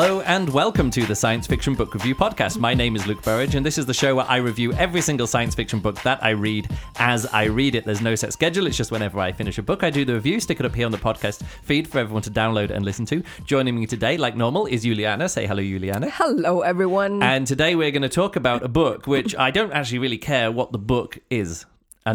Hello and welcome to the Science Fiction Book Review Podcast. My name is Luke Burrage, and this is the show where I review every single science fiction book that I read as I read it. There's no set schedule, it's just whenever I finish a book, I do the review, stick it up here on the podcast feed for everyone to download and listen to. Joining me today, like normal, is Juliane. Say hello, Juliane. Hello, everyone. And today we're going to talk about a book which I don't actually really care what the book is.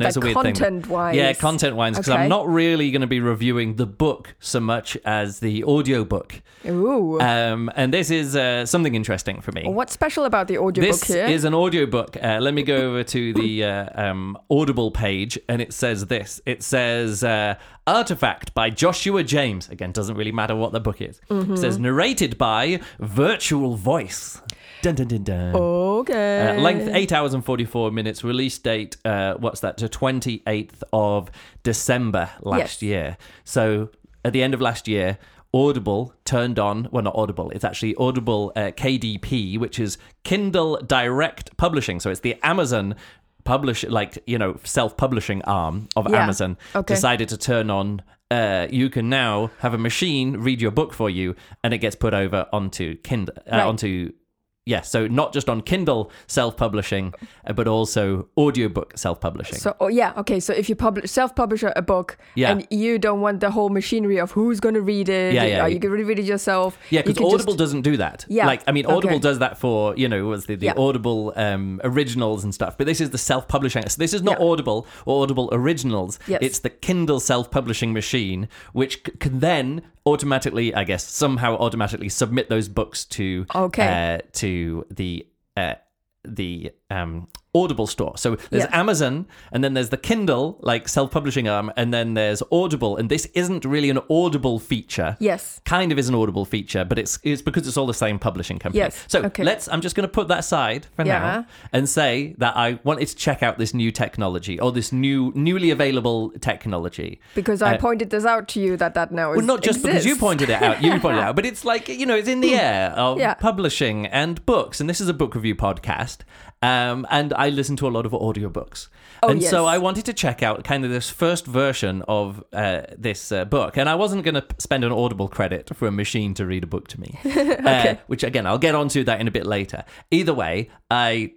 Like it's a weird thing. content-wise. Yeah, content wise, because Okay. I'm not really going to be reviewing the book so much as the audiobook. Ooh. Um, and this is uh, something interesting for me. What's special about the audiobook This here? is an audiobook. Uh, let me go over to the uh, um, Audible page, and it says this. It says uh, Artifact by Joshua James. Again, doesn't really matter what the book is. Mm-hmm. It says narrated by Virtual Voice. Dun, dun, dun, dun. okay. Uh, length 8 hours and 44 minutes. Release date, uh, what's that, to 28th of December last Yes. year. So at the end of last year, Audible turned on, well, not Audible, it's actually Audible uh, KDP, which is Kindle Direct Publishing. So it's the Amazon publish, like, you know, self publishing arm of Yeah. Amazon, Okay. decided to turn on. Uh, you can now have a machine read your book for you, and it gets put over onto Kindle, uh, Right. onto yeah, so not just on Kindle self-publishing, uh, but also audiobook self-publishing. So oh, yeah, okay. So if you publish self-publish a book, Yeah. and you don't want the whole machinery of who's going to read it, Yeah, yeah, you- you can read it yourself. yeah, because can Audible just- doesn't do that. Yeah, like I mean, Audible okay. does that for you know was the, the Yeah. Audible um, originals and stuff, but this is the self-publishing. So this is not Yeah. Audible or Audible originals. Yes. It's the Kindle self-publishing machine, which c- can then automatically, I guess, somehow automatically submit those books to Okay. uh, to the uh, the um, Audible store. So there's Yes. Amazon, and then there's the Kindle, like self-publishing arm, and then there's Audible. And this isn't really an Audible feature. Yes. Kind of is an Audible feature, but it's it's because it's all the same publishing company. Yes, So okay. let's. I'm just going to put that aside for Yeah. now and say that I wanted to check out this new technology or this new newly available technology. Because I Uh, pointed this out to you that that now is Well, not just because you pointed it out, you pointed it out, but it's like you know, it's in the air of Yeah. publishing and books, and this is a book review podcast, um, and I listen to a lot of audiobooks, Oh, and so. I wanted to check out kind of this first version of uh, this uh, book, and I wasn't going to spend an Audible credit for a machine to read a book to me, uh, which again I'll get onto that in a bit later. Either way, I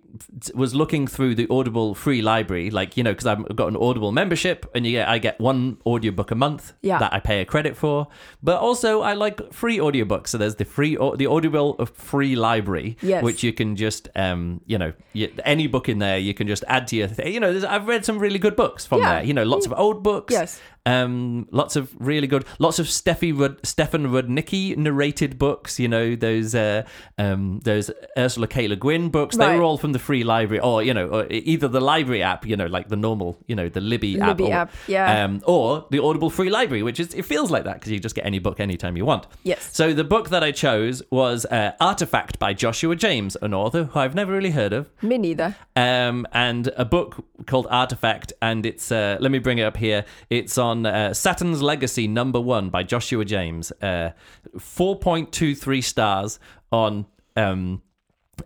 was looking through the Audible free library, like you know, because I've got an Audible membership, and you get I get one audiobook a month Yeah. that I pay a credit for. But also, I like free audiobooks. So there's the free, the Audible free library, Yes. which you can just, um, you know, you, any book in there you can just add to your. Th- you know, there's, I've read some really good books from Yeah. there. You know, lots of old books. Yes. Um, lots of really good, lots of Steffi Rud, Stefan Rudnicki narrated books. You know, those, uh, um, those Ursula K. Le Guin books. They Right. were all from the free library, or you know, or either the library app, you know, like the normal, you know, the Libby, app, or, app, yeah. um, or the Audible free library, which is it feels like that because you just get any book anytime you want. Yes. So the book that I chose was uh, Artifact by Joshua James, an author who I've never really heard of, Me neither. um, and a book called Artifact, and it's uh, let me bring it up here. It's on uh, Saturn's Legacy number one by Joshua James, uh, four point two three stars on um,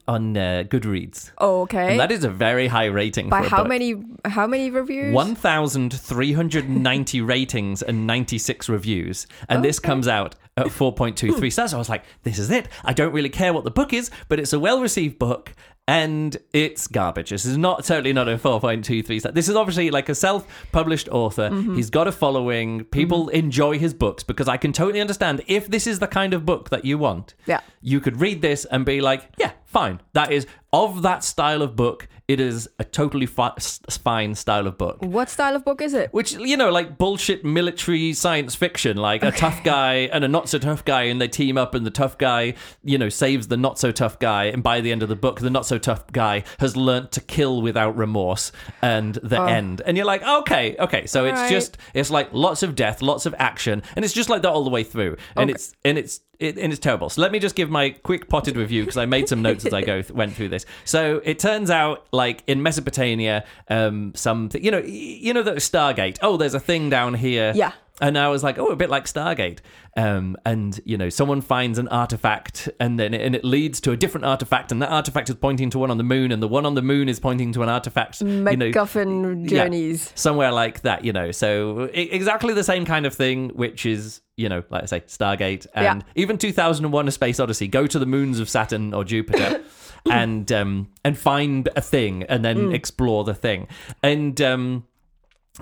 on uh, Goodreads. Okay. And that is a very high rating. By how book. many? How many reviews? 1,390 ratings and 96 reviews. And this comes out at 4.23 stars. I was like, this is it. I don't really care what the book is, but it's a well received book. And it's garbage. This is not totally not a 4.23 star. This is obviously like a self published author. Mm-hmm. He's got a following. People mm-hmm. enjoy his books because I can totally understand if this is the kind of book that you want. Yeah. You could read this and be like, yeah, fine. That is of that style of book. It is a totally fi- fine style of book. What style of book is it? Which, you know, like bullshit military science fiction, like a tough guy and a not so tough guy, and they team up, and the tough guy, you know, saves the not so tough guy. And by the end of the book, the not so tough guy has learnt to kill without remorse, and the oh. end. And you're like, okay, okay. So it's Alright. just, it's like lots of death, lots of action, and it's just like that all the way through. And Okay. it's, and it's, it, and it's terrible. So let me just give my quick potted review because I made some notes as I go th- went through this. So it turns out, like in Mesopotamia, um, some th- you know, you know, the Stargate. Oh, there's a thing down here. Yeah. And I was like, oh, a bit like Stargate. Um, and you know, someone finds an artifact, and then and it leads to a different artifact, and that artifact is pointing to one on the moon, and the one on the moon is pointing to an artifact. you know, MacGuffin yeah, journeys. somewhere like that, you know. So e- exactly the same kind of thing, which is you know, like I say, Stargate and Yeah. even 2001: A Space Odyssey. Go to the moons of Saturn or Jupiter. And um and find a thing and then explore the thing and um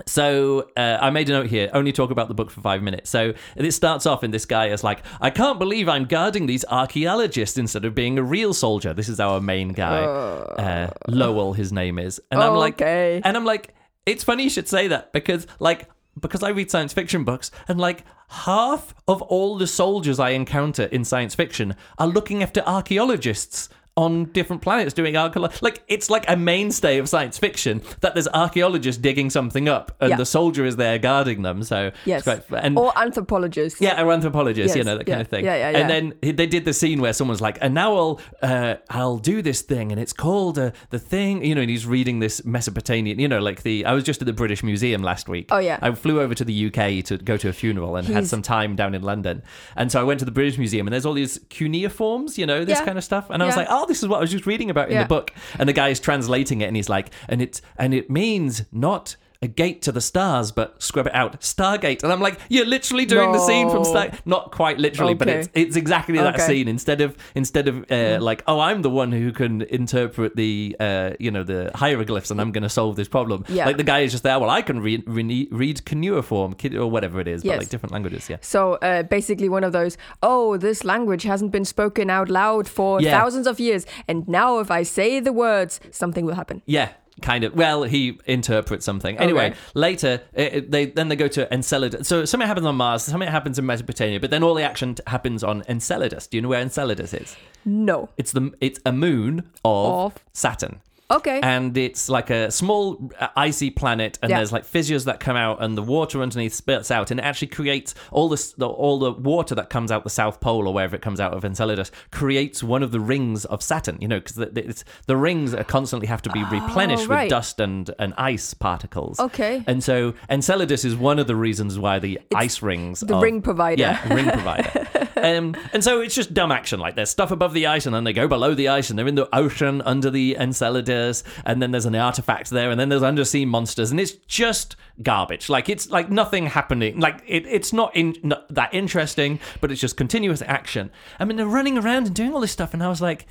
so uh, I made a note here. Only talk about the book for five minutes. So it starts off, and this guy is like, "I can't believe I'm guarding these archaeologists instead of being a real soldier." This is our main guy, uh, Lowell. His name is, and I'm like, Okay. and I'm like, it's funny you should say that because, like, because I read science fiction books, and like half of all the soldiers I encounter in science fiction are looking after archaeologists on different planets doing archaeology. Like it's like a mainstay of science fiction that there's archaeologists digging something up, and Yeah. the soldier is there guarding them. So Yes. quite, and or anthropologists. yeah, or anthropologists, you know that kind of thing. yeah, yeah, yeah. And then they did the scene where someone's like, "And now I'll uh, I'll do this thing, and it's called uh, the thing," you know. And he's reading this Mesopotamian, you know, like the. I was just at the British Museum last week. Oh, yeah. I flew over to the UK to go to a funeral and had some time down in London, and so I went to the British Museum, and there's all these cuneiforms, you know, this Yeah. kind of stuff, and I was like, "Oh, this is what I was just reading about in Yeah. the book," and the guy is translating it, and he's like, "And it and it means not." A gate to the stars, but scrub it out. Stargate, and I'm like, you're literally doing the scene from No. Star. Not quite literally, but it's it's exactly that Okay. scene. Instead of instead of uh, like, oh, I'm the one who can interpret the uh, you know the hieroglyphs, and I'm going to solve this problem. Yeah. Like the guy is just there. Well, I can read read, read cuneiform or whatever it is, but like different languages. Yeah. So uh, basically, one of those, oh, this language hasn't been spoken out loud for Yeah. thousands of years. And now, if I say the words, something will happen. Yeah, kind of. Well, he interprets something. Anyway, Okay. later it, it- they then they go to Enceladus. So something happens on Mars, something happens in Mesopotamia, but then all the action t- happens on Enceladus. Do you know where Enceladus is? No. It's the it's a moon of, Of? Saturn. Okay. And it's like a small uh, icy planet, and Yeah. there's like fissures that come out, and the water underneath spurts out, and it actually creates all this, the, all the water that comes out the South Pole or wherever it comes out of Enceladus creates one of the rings of Saturn. You know, because the, the, it's- the rings are constantly have to be replenished Oh, right. with dust and, and ice particles. Okay. And so Enceladus is one of the reasons why the ice rings, the ring provider. yeah, ring provider. um, and so it's just dumb action. Like there's stuff above the ice, and then they go below the ice, and they're in the ocean under the Enceladus, and then there's an artifact there, and then there's undersea monsters, and it's just garbage. Like it's like nothing happening. Like it, it's not, in, not that interesting, but it's just continuous action. I mean, they're running around and doing all this stuff, and I was like.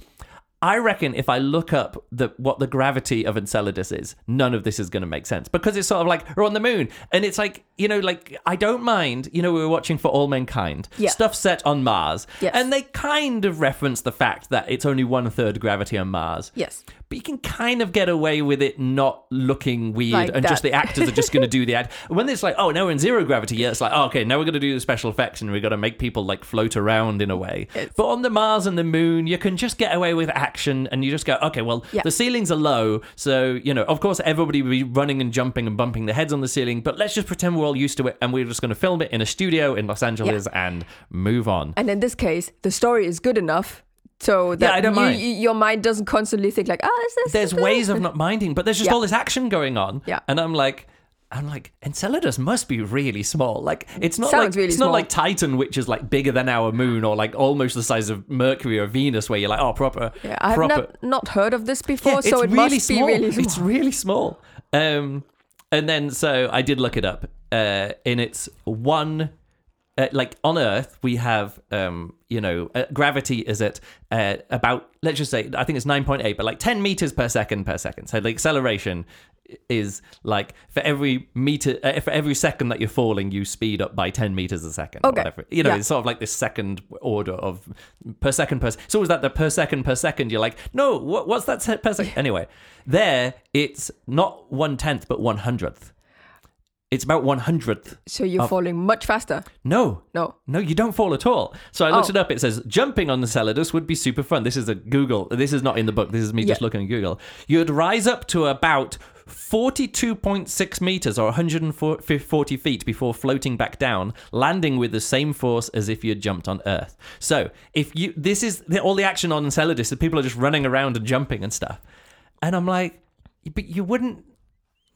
I reckon if I look up the what the gravity of Enceladus is, none of this is going to make sense because it's sort of like we're on the moon, and it's like you know, like I don't mind. You know, we were watching For All Mankind, Yeah. stuff set on Mars, Yes. and they kind of reference the fact that it's only one third gravity on Mars. yes. But you can kind of get away with it not looking weird Like and just the actors are just going to do the act. When it's like, oh, now we're in zero gravity, yeah, it's like, oh, okay, now we're going to do the special effects and we've got to make people like float around in a way. It's- But on the Mars and the moon, you can just get away with action and you just go, okay, well, Yeah. the ceilings are low. So, you know, of course, everybody will be running and jumping and bumping their heads on the ceiling, but let's just pretend we're all used to it and we're just going to film it in a studio in Los Angeles and move on. And in this case, the story is good enough so that I don't you, mind. you- your mind doesn't constantly think like, oh, is this? there's ways of not minding, but there's just Yeah. all this action going on. Yeah. And I'm like, I'm like, Enceladus must be really small. Like, it's not Sounds like really it's small. not like Titan, which is like bigger than our moon, or like almost the size of Mercury or Venus, where you're like, oh, proper, Yeah, I have proper. not, not heard of this before, Yeah, so it's it really must small. be really small. It's really small. Um, and then so I did look it up. Uh, in its one, uh, like on Earth, we have, um, you know, uh, gravity is at uh, about let's just say I think it's nine point eight, but like ten meters per second per second. So the acceleration is like for every meter, uh, for every second that you're falling, you speed up by ten meters a second. Okay. whatever. You know, Yeah. it's sort of like this second order of per second per. second. So is that the per second per second? You're like, no, what, what's that per second? Anyway, there it's not one tenth, but one hundredth. It's about one hundredth. so you're of- falling much faster. No, No. no, you don't fall at all. So I looked Oh. it up. It says jumping on the Enceladus would be super fun. This is a Google. This is not in the book. This is me just looking at Google. You'd rise up to about 42.6 meters or 140 feet before floating back down, landing with the same force as if you had jumped on Earth. So if you, this is the, all the action on Enceladus. That people are just running around and jumping and stuff. And I'm like, but you wouldn't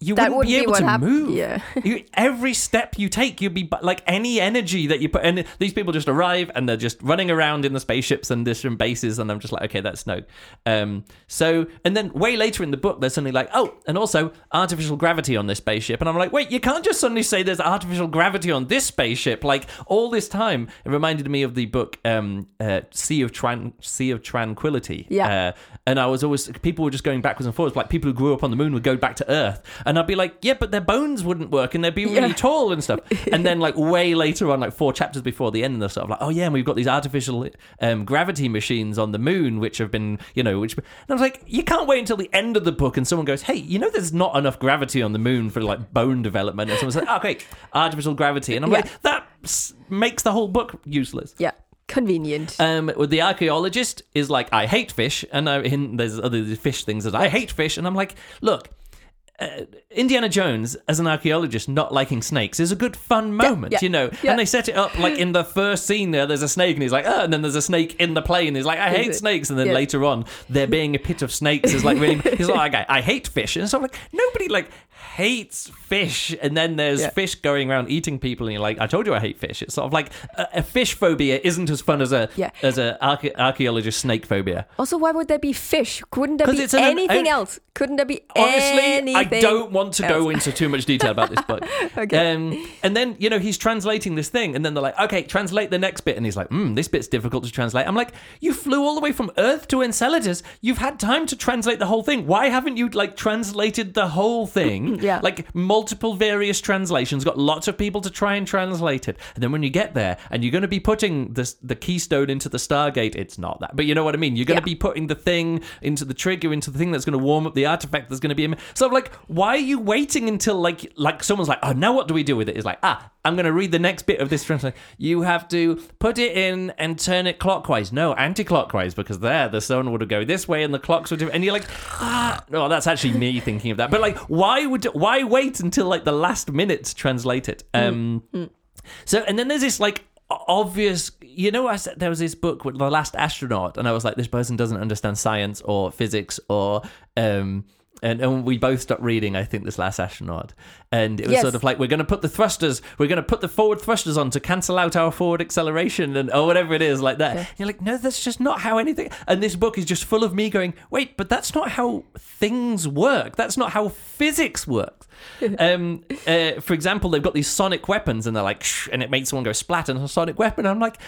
you That wouldn't be would be able to hap- move. yeah. you, every step you take, you'd be like any energy that you put. And these people just arrive and they're just running around in the spaceships and different bases, and I'm just like, okay, that's no. Um, so, and then way later in the book, they're suddenly like, oh, and also artificial gravity on this spaceship, and I'm like, wait, you can't just suddenly say there's artificial gravity on this spaceship. Like all this time, it reminded me of the book um, uh, Sea of Tran- Sea of Tranquility. Yeah. Uh, and I was always people were just going backwards and forwards. Like people who grew up on the moon would go back to Earth, and I'd be like, yeah, but their bones wouldn't work, and they'd be really Yeah. tall and stuff. And then like way later on, like four chapters before the end, they're sort of like, oh yeah, and we've got these artificial um, gravity machines on the moon, which have been, you know, which. And I was like, you can't wait until the end of the book, and someone goes, hey, you know, there's not enough gravity on the moon for like bone development, and someone's like, oh, okay, artificial gravity, and I'm Yeah. like, that makes the whole book useless. Yeah. Convenient. Um, the archaeologist is like, I hate fish, and I, in, there's other fish things that I hate fish, and I'm like, look, uh, Indiana Jones as an archaeologist not liking snakes is a good fun moment, yeah, you know. yeah. And they set it up like in the first scene there, there's a snake, and he's like, oh, and then there's a snake in the plane. He's like, I hate snakes, and then Yeah. later on, there being a pit of snakes is like really. He's like, I, I hate fish, and so I'm like, nobody like hates fish, and then there's Yeah. fish going around eating people, and you're like, I told you I hate fish. It's sort of like a, a fish phobia isn't as fun as a Yeah. as a archae- archaeologist snake phobia. also, why would there be fish? Couldn't there be it's an- anything else? Couldn't there be Honestly, anything I don't want to go into too much detail about this book. Okay. Um, and then, you know, he's translating this thing, and then they're like, okay, translate the next bit. And he's like, hmm, this bit's difficult to translate. I'm like, you flew all the way from Earth to Enceladus. You've had time to translate the whole thing. Why haven't you, like, translated the whole thing? Yeah. Like, multiple various translations, got lots of people to try and translate it. And then when you get there, and you're going to be putting this, the keystone into the Stargate, it's not that. But you know what I mean? You're going to Yeah. be putting the thing into the trigger, into the thing that's going to warm up the artifact that's going to be in. So I'm like, why are you waiting until like like someone's like, oh, now what do we do with it? It's like, ah, I'm going to read the next bit of this translation. You have to put it in and turn it clockwise. No, anti-clockwise because there the sun would go this way and the clocks would do. And you're like, ah, no, that's actually me thinking of that. But like, why would why wait until like the last minute to translate it? Um, so and then there's this like obvious you know I said there was this book with the last astronaut and I was like this person doesn't understand science or physics or um and, and we both stopped reading, I think, this last astronaut. And it was Yes. sort of like, we're going to put the thrusters, we're going to put the forward thrusters on to cancel out our forward acceleration and or whatever it is like that. You're like, no, that's just not how anything. And this book is just full of me going, wait, but that's not how things work. That's not how physics works. um, uh, for example, they've got these sonic weapons and they're like, Shh, and it makes someone go splat and a sonic weapon. I'm like,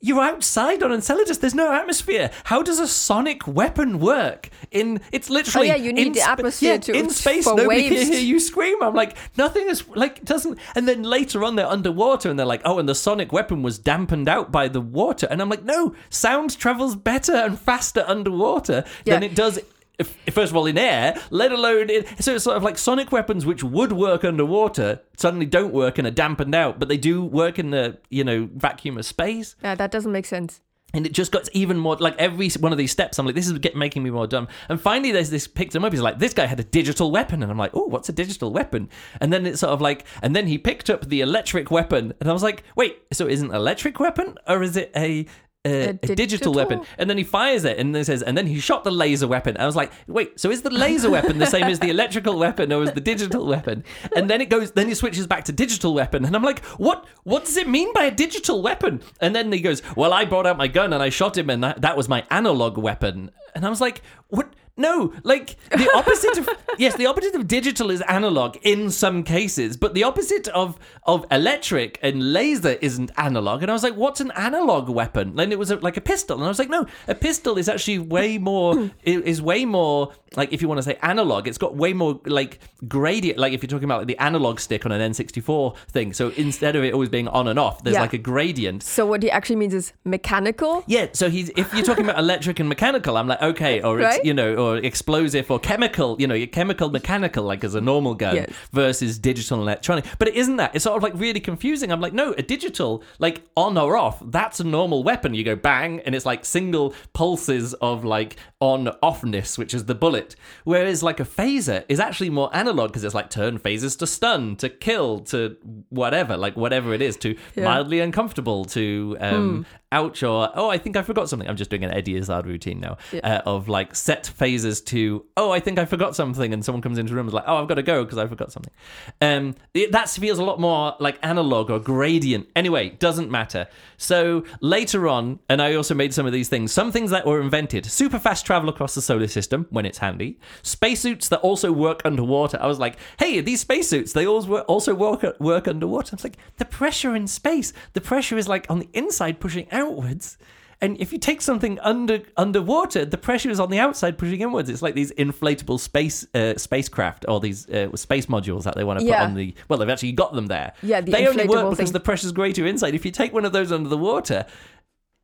you're outside on Enceladus. There's no atmosphere. How does a sonic weapon work? In it's literally Oh, yeah, you need in the spa- atmosphere yeah, to- in space. for Nobody waves. can hear you scream. I'm like nothing is like doesn't. And then later on, they're underwater and they're like, oh, and the sonic weapon was dampened out by the water. And I'm like, no, sound travels better and faster underwater than it does. If, first of all, in air, let alone in. So it's sort of like sonic weapons, which would work underwater, suddenly don't work and are dampened out, but they do work in the you know vacuum of space. Yeah, that doesn't make sense. and it just got even more like every one of these steps i'm like this is get, making me more dumb. And finally there's this picked him up he's like this guy had a digital weapon. And i'm like oh what's a digital weapon? And then it's sort of like and then he picked up the electric weapon. And i was like wait so is an electric weapon? Or is it a a, a digital? digital? weapon, and then he fires it, and then says, and then he shot the laser weapon. I was like, wait, so is the laser weapon the same as the electrical weapon, or is the digital weapon? And then it goes, then he switches back to digital weapon, and I'm like, what? What does it mean by a digital weapon? And then he goes, well, I brought out my gun and I shot him, and that, that was my analog weapon. And I was like, what? No, like the opposite of yes, the opposite of digital is analog in some cases, but the opposite of of electric and laser isn't analog. And I was like, what's an analog weapon? And it was a, like a pistol, and I was like, no, a pistol is actually way more is way more like if you want to say analog, it's got way more like gradient. Like if you're talking about like the analog stick on an N64 thing, so instead of it always being on and off, there's Yeah. like a gradient. So what he actually means is mechanical. Yeah, so he's if you're talking about electric and mechanical, I'm like okay, or it's you know, or explosive or chemical, you know, your chemical mechanical like as a normal gun Yes. versus digital and electronic. But it isn't that. It's sort of like really confusing. I'm like, no, a digital like on or off, that's a normal weapon. You go bang and it's like single pulses of like on offness, which is the bullet. Whereas like a phaser is actually more analog because it's like turn phasers to stun, to kill, to whatever, like whatever it is, to Yeah. mildly uncomfortable, to um ouch or oh I think I forgot something. I'm just doing an Eddie Izzard routine now uh, of like set phases to oh I think I forgot something and someone comes into the room and is like oh I've got to go because I forgot something. Um, it, that feels a lot more like analog or gradient. Anyway, doesn't matter. So later on, and I also made some of these things. Some things that were invented: super fast travel across the solar system when it's handy. Spacesuits that also work underwater. I was like, hey, these spacesuits they also work work underwater. I was like, the pressure in space, the pressure is like on the inside pushing outwards. And if you take something under underwater, the pressure is on the outside pushing inwards. It's like these inflatable space uh, spacecraft or these uh, space modules that they want to Yeah. put on the. Well, they've actually got them there. Yeah, the they only work inflatable because thing. the pressure's greater inside. If you take one of those under the water,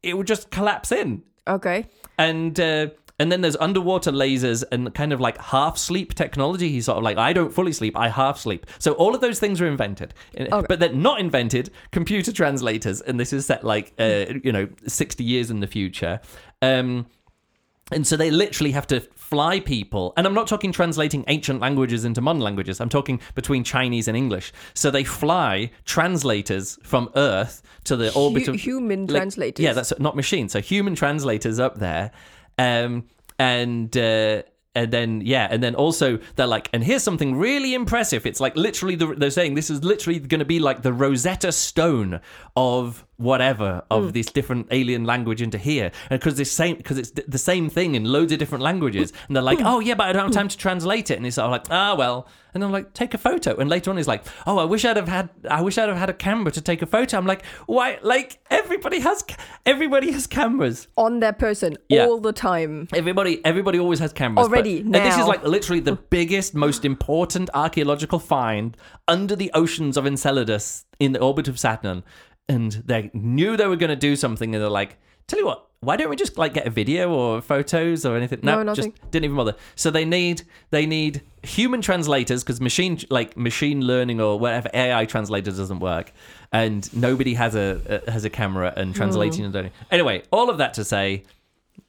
it would just collapse in. Okay. And uh, and then there's underwater lasers and kind of like half sleep technology. He's sort of like, I don't fully sleep, I half sleep. So all of those things are invented, Okay. but they're not invented computer translators. And this is set like uh, you know sixty years in the future. Um, and so they literally have to fly people. And I'm not talking translating ancient languages into modern languages. I'm talking between Chinese and English. So they fly translators from Earth to the orbit Hu- of human like- translators. Yeah, that's not machine. So human translators up there, um, and uh, and then yeah, and then also they're like, and here's something really impressive. It's like literally the, they're saying this is literally going to be like the Rosetta Stone of whatever of this different alien language into here, and because this same because it's the same thing in loads of different languages, and they're like, oh yeah, but I don't have time to translate it, and it's sort of like, ah well. And I'm like, take a photo. And later on, he's like, oh, I wish I'd have had, I wish I'd have had a camera to take a photo. I'm like, why? Like everybody has, everybody has cameras. on their person Yeah. all the time. Everybody, everybody always has cameras. but- Already, and this is like literally the biggest, most important archaeological find under the oceans of Enceladus in the orbit of Saturn. And they knew they were going to do something, and they're like, "Tell you what, why don't we just like get a video or photos or anything?" No, just nothing. didn't even bother. So they need they need human translators because machine like machine learning or whatever AI translator doesn't work, and nobody has a, a has a camera and translating and doing. Anyway, all of that to say,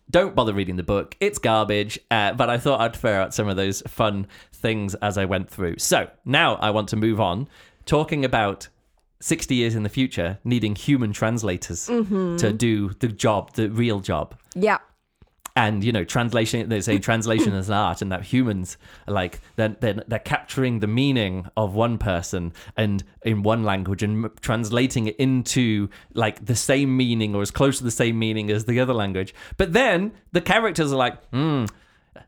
don't bother reading the book. It's garbage. Uh, but I thought I'd throw out some of those fun things as I went through. So now I want to move on, talking about 60 years in the future needing human translators to do the job, the real job. Yeah. And you know, translation. They say translation is an art, and that humans are like they're, they're they're capturing the meaning of one person and in one language and m- translating it into like the same meaning or as close to the same meaning as the other language. But then the characters are like, hmm.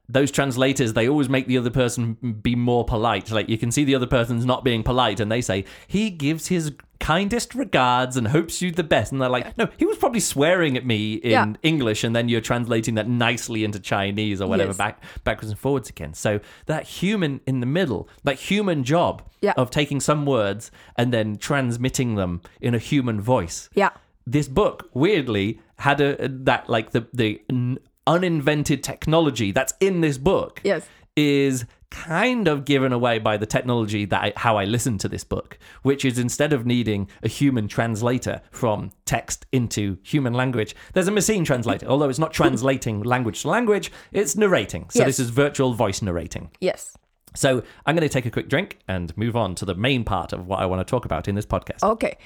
Those translators, they always make the other person be more polite. Like you can see the other person's not being polite, and they say he gives his kindest regards and hopes you the best. And they're like, no, he was probably swearing at me in Yeah. English, and then you're translating that nicely into Chinese or whatever, Yes. back backwards and forwards again. So that human in the middle, that human job Yeah. of taking some words and then transmitting them in a human voice. Yeah. This book weirdly had a that like the the uninvented technology that's in this book Yes. is kind of given away by the technology that I, how I listen to this book, which is instead of needing a human translator from text into human language, there's a machine translator. Although it's not translating language to language, it's narrating. So Yes. this is virtual voice narrating. Yes. So I'm going to take a quick drink and move on to the main part of what I want to talk about in this podcast. Okay.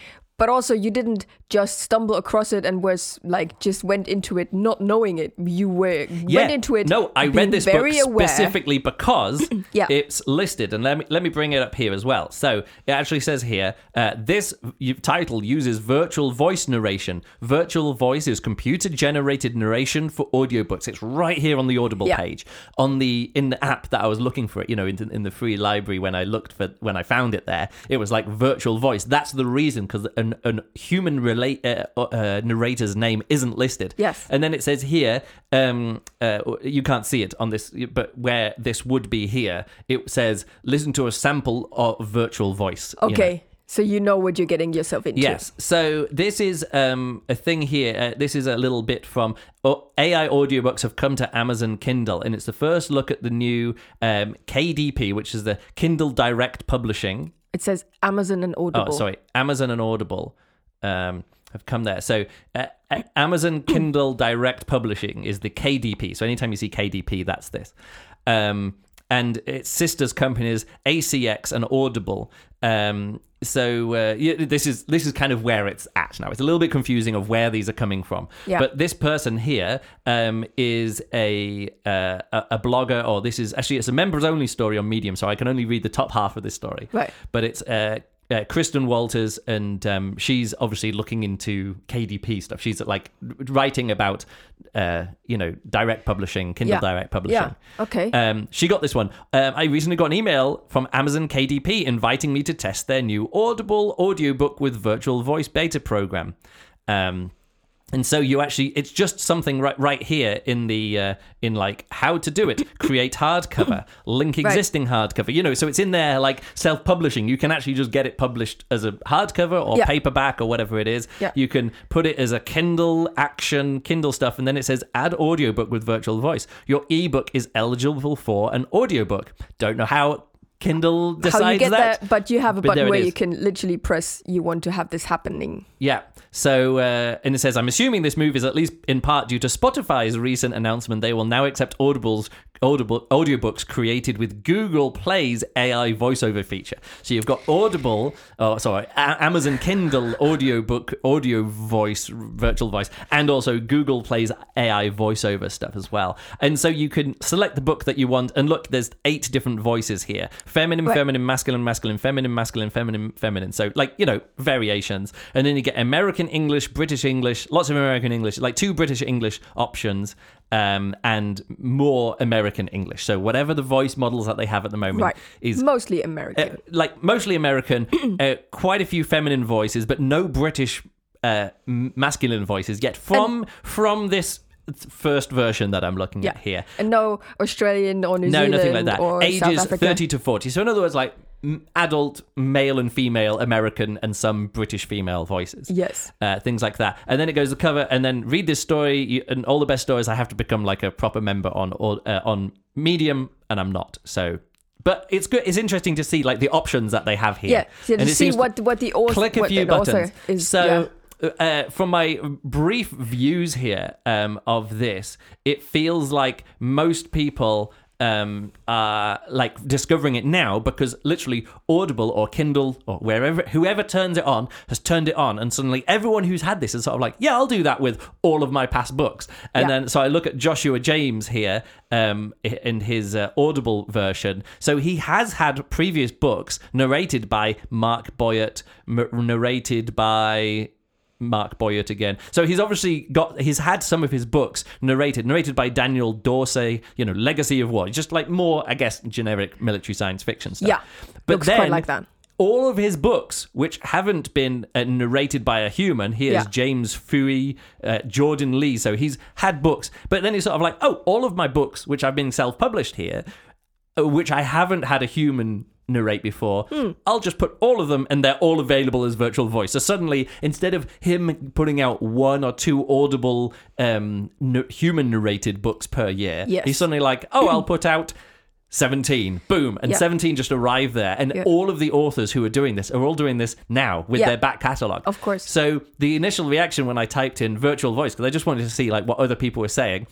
But also, you didn't just stumble across it and was like just went into it not knowing it. You were went into it. No, I read this very book aware. specifically because Yeah. it's listed, and let me let me bring it up here as well. So it actually says here, uh, this title uses virtual voice narration. Virtual voice is computer generated narration for audiobooks. It's right here on the Audible Yeah. page on the in the app that I was looking for it. You know, in, in the free library when I looked for when I found it there, it was like virtual voice. That's the reason because an, an human relate uh, uh, narrator's name isn't listed. Yes. And then it says here, um, uh, you can't see it on this, but where this would be here, it says listen to a sample of virtual voice. you know. Okay. So you know what you're getting yourself into. Yes. So this is um, a thing here. Uh, this is a little bit from oh, AI audiobooks have come to Amazon Kindle, and it's the first look at the new um, KDP, which is the Kindle Direct Publishing. It says Amazon and Audible. Oh, sorry, Amazon and Audible um, have come there. So uh, uh, Amazon Kindle Direct Publishing is the KDP. So anytime you see KDP, that's this. Um, and its sisters companies ACX and Audible. Um, so uh, yeah, this is this is kind of where it's at now. It's a little bit confusing of where these are coming from. Yeah. But this person here um, is a, uh, a a blogger, or this is actually it's a members only story on Medium, so I can only read the top half of this story. Right. But it's. Uh, uh, Kristen Walters, and um, she's obviously looking into KDP stuff. She's like writing about, uh, you know, direct publishing, Kindle Yeah. direct publishing. Yeah. Okay. Um, she got this one. Um, I recently got an email from Amazon KDP inviting me to test their new Audible audiobook with virtual voice beta program. Um, and so you actually, it's just something right right here in the uh, in like how to do it. Create hardcover, link existing hardcover. You know, so it's in there like self publishing. You can actually just get it published as a hardcover or Yeah. paperback or whatever it is. Yeah. You can put it as a Kindle action, Kindle stuff, and then it says add audiobook with virtual voice. Your ebook is eligible for an audiobook. Don't know how Kindle decides How you get that. but you have a But button where you can literally press you want to have this happening. Yeah. So, uh, and it says, I'm assuming this move is at least in part due to Spotify's recent announcement they will now accept Audible's Audible audiobooks created with Google Play's AI voiceover feature. So you've got Audible, oh sorry, A- Amazon Kindle audiobook, audio voice, virtual voice, and also Google Play's AI voiceover stuff as well. And so you can select the book that you want, and look, there's eight different voices here: feminine, Right. feminine, masculine, masculine, feminine, masculine, feminine, feminine. So like you know variations, and then you get American English, British English, lots of American English, like two British English options, um, and more American English. So whatever the voice models that they have at the moment Right. is Mostly uh, American. like mostly American, uh, quite a few feminine voices, but no British uh, masculine voices yet from from this first version that I'm looking at here. and no Australian or New No, Zealand nothing like that. Ages 30 to 40. So in other words, like adult male and female American and some British female voices. Yes. Uh, things like that, and then it goes to cover, and then read this story. You, and all the best stories, I have to become like a proper member on or uh, on Medium, and I'm not. So, but it's good. It's interesting to see like the options that they have here. Yeah. So and to see what what the author click a few buttons. is. so, yeah. uh, from my brief views here um, of this, it feels like most people um, are like discovering it now because literally Audible or Kindle or wherever whoever turns it on has turned it on, and suddenly everyone who's had this is sort of like, yeah, I'll do that with all of my past books. And Yeah. then so I look at Joshua James here um, in his uh, Audible version. So he has had previous books narrated by Mark Boyett, m- narrated by Mark Boyett again. So he's obviously got he's had some of his books narrated, narrated by Daniel Dorsey. You know, Legacy of War, just like more, I guess, generic military science fiction stuff. Yeah. but Looks then quite like that. all of his books, which haven't been uh, narrated by a human, here's Yeah. James Fooey, uh, Jordan Lee. So he's had books, but then he's sort of like, oh, all of my books, which I've been self-published here, uh, which I haven't had a human narrate before, Hmm. I'll just put all of them, and they're all available as virtual voice. So suddenly, instead of him putting out one or two audible um, n- human narrated books per year, Yes. he's suddenly like, oh, I'll put out. 17 boom and Yeah. 17 just arrived there and Yeah. all of the authors who are doing this are all doing this now with Yeah. their back catalog Of course. so the initial reaction when i typed in virtual voice because i just wanted to see like what other people were saying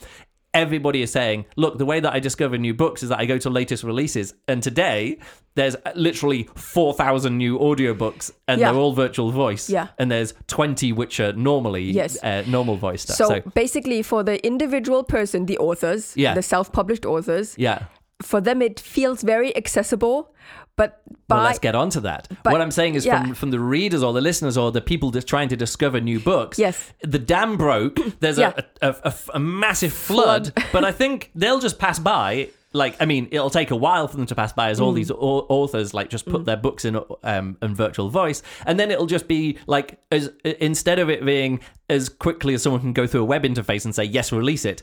everybody is saying look the way that i discover new books is that i go to latest releases and today there's literally 4000 new audiobooks and Yeah. they're all virtual voice Yeah. and there's 20 which are normally Yes. uh, normal voice stuff So, so, basically, for the individual person, the authors, Yeah. the self-published authors, yeah for them it feels very accessible. But by well, let's get on to that. but- what I'm saying is yeah. from from the readers or the listeners or the people just trying to discover new books. Yes. the dam broke. There's Yeah. a, a, a, a massive flood, but I think they'll just pass by. Like, I mean, it'll take a while for them to pass by as Mm. all these authors like just put their books in um, in virtual voice, and then it'll just be like as instead of it being as quickly as someone can go through a web interface and say yes, release it.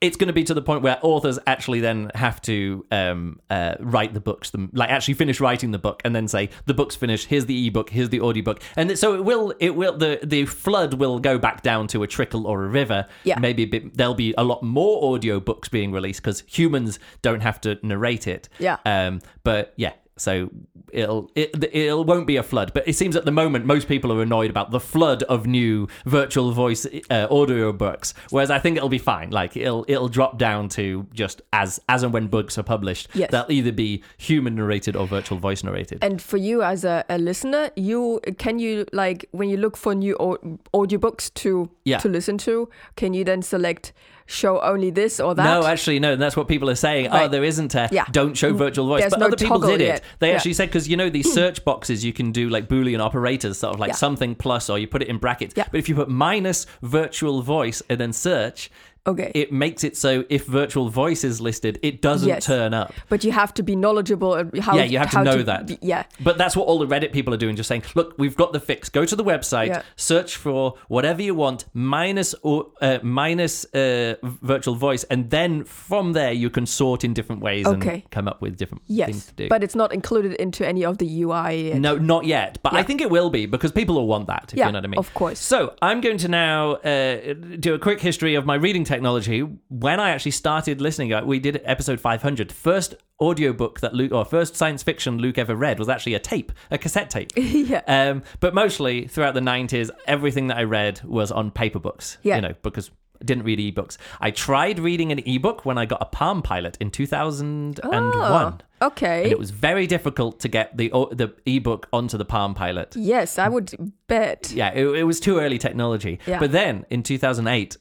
It's going to be to the point where authors actually then have to um, uh, write the books, them like actually finish writing the book, and then say the book's finished. Here's the ebook. Here's the audiobook, and so it will. It will. The the flood will go back down to a trickle or a river. Yeah. Maybe a bit, there'll be a lot more audio books being released because humans don't have to narrate it. Yeah. Um. But yeah. So it'll it, it won't be a flood, but it seems at the moment most people are annoyed about the flood of new virtual voice uh, audio books. Whereas I think it'll be fine. Like it'll it'll drop down to just as as and when books are published, Yes. they'll either be human narrated or virtual voice narrated. And for you as a, a listener, you can you like when you look for new au- audiobooks to Yeah. to listen to, can you then select show only this or that? No, actually, no. That's what people are saying. Oh, there isn't a Yeah. don't show mm. virtual voice. There's but no other people did it. They Yeah. actually said, because you know, these hmm. search boxes, you can do like Boolean operators, sort of like Yeah. something plus, or you put it in brackets. But if you put minus virtual voice and then search, Okay. it makes it so if virtual voice is listed, it doesn't Yes. turn up. but you have to be knowledgeable. How, Yeah, you have to know that. be- yeah. But that's what all the Reddit people are doing, just saying, look, we've got the fix. Go to the website, Yeah. search for whatever you want, minus or uh, minus uh, virtual voice, and then from there you can sort in different ways Okay. and come up with different things Yes. to do. But it's not included into any of the UI. no, not yet. But I think it will be because people will want that, if Yeah, you know what I mean. of course. So I'm going to now uh, do a quick history of my reading technology. When I actually started listening, uh, we did episode 500. First audiobook that Luke, or first science fiction Luke ever read was actually a tape, a cassette tape. yeah. Um, but mostly throughout the 90s, everything that I read was on paper books. Yeah. You know, because I didn't read ebooks. I tried reading an ebook when I got a Palm Pilot in 2001. Oh, okay. And it was very difficult to get the the ebook onto the Palm Pilot. yes, I would bet. Yeah, it, it was too early technology. Yeah. But then in 2008,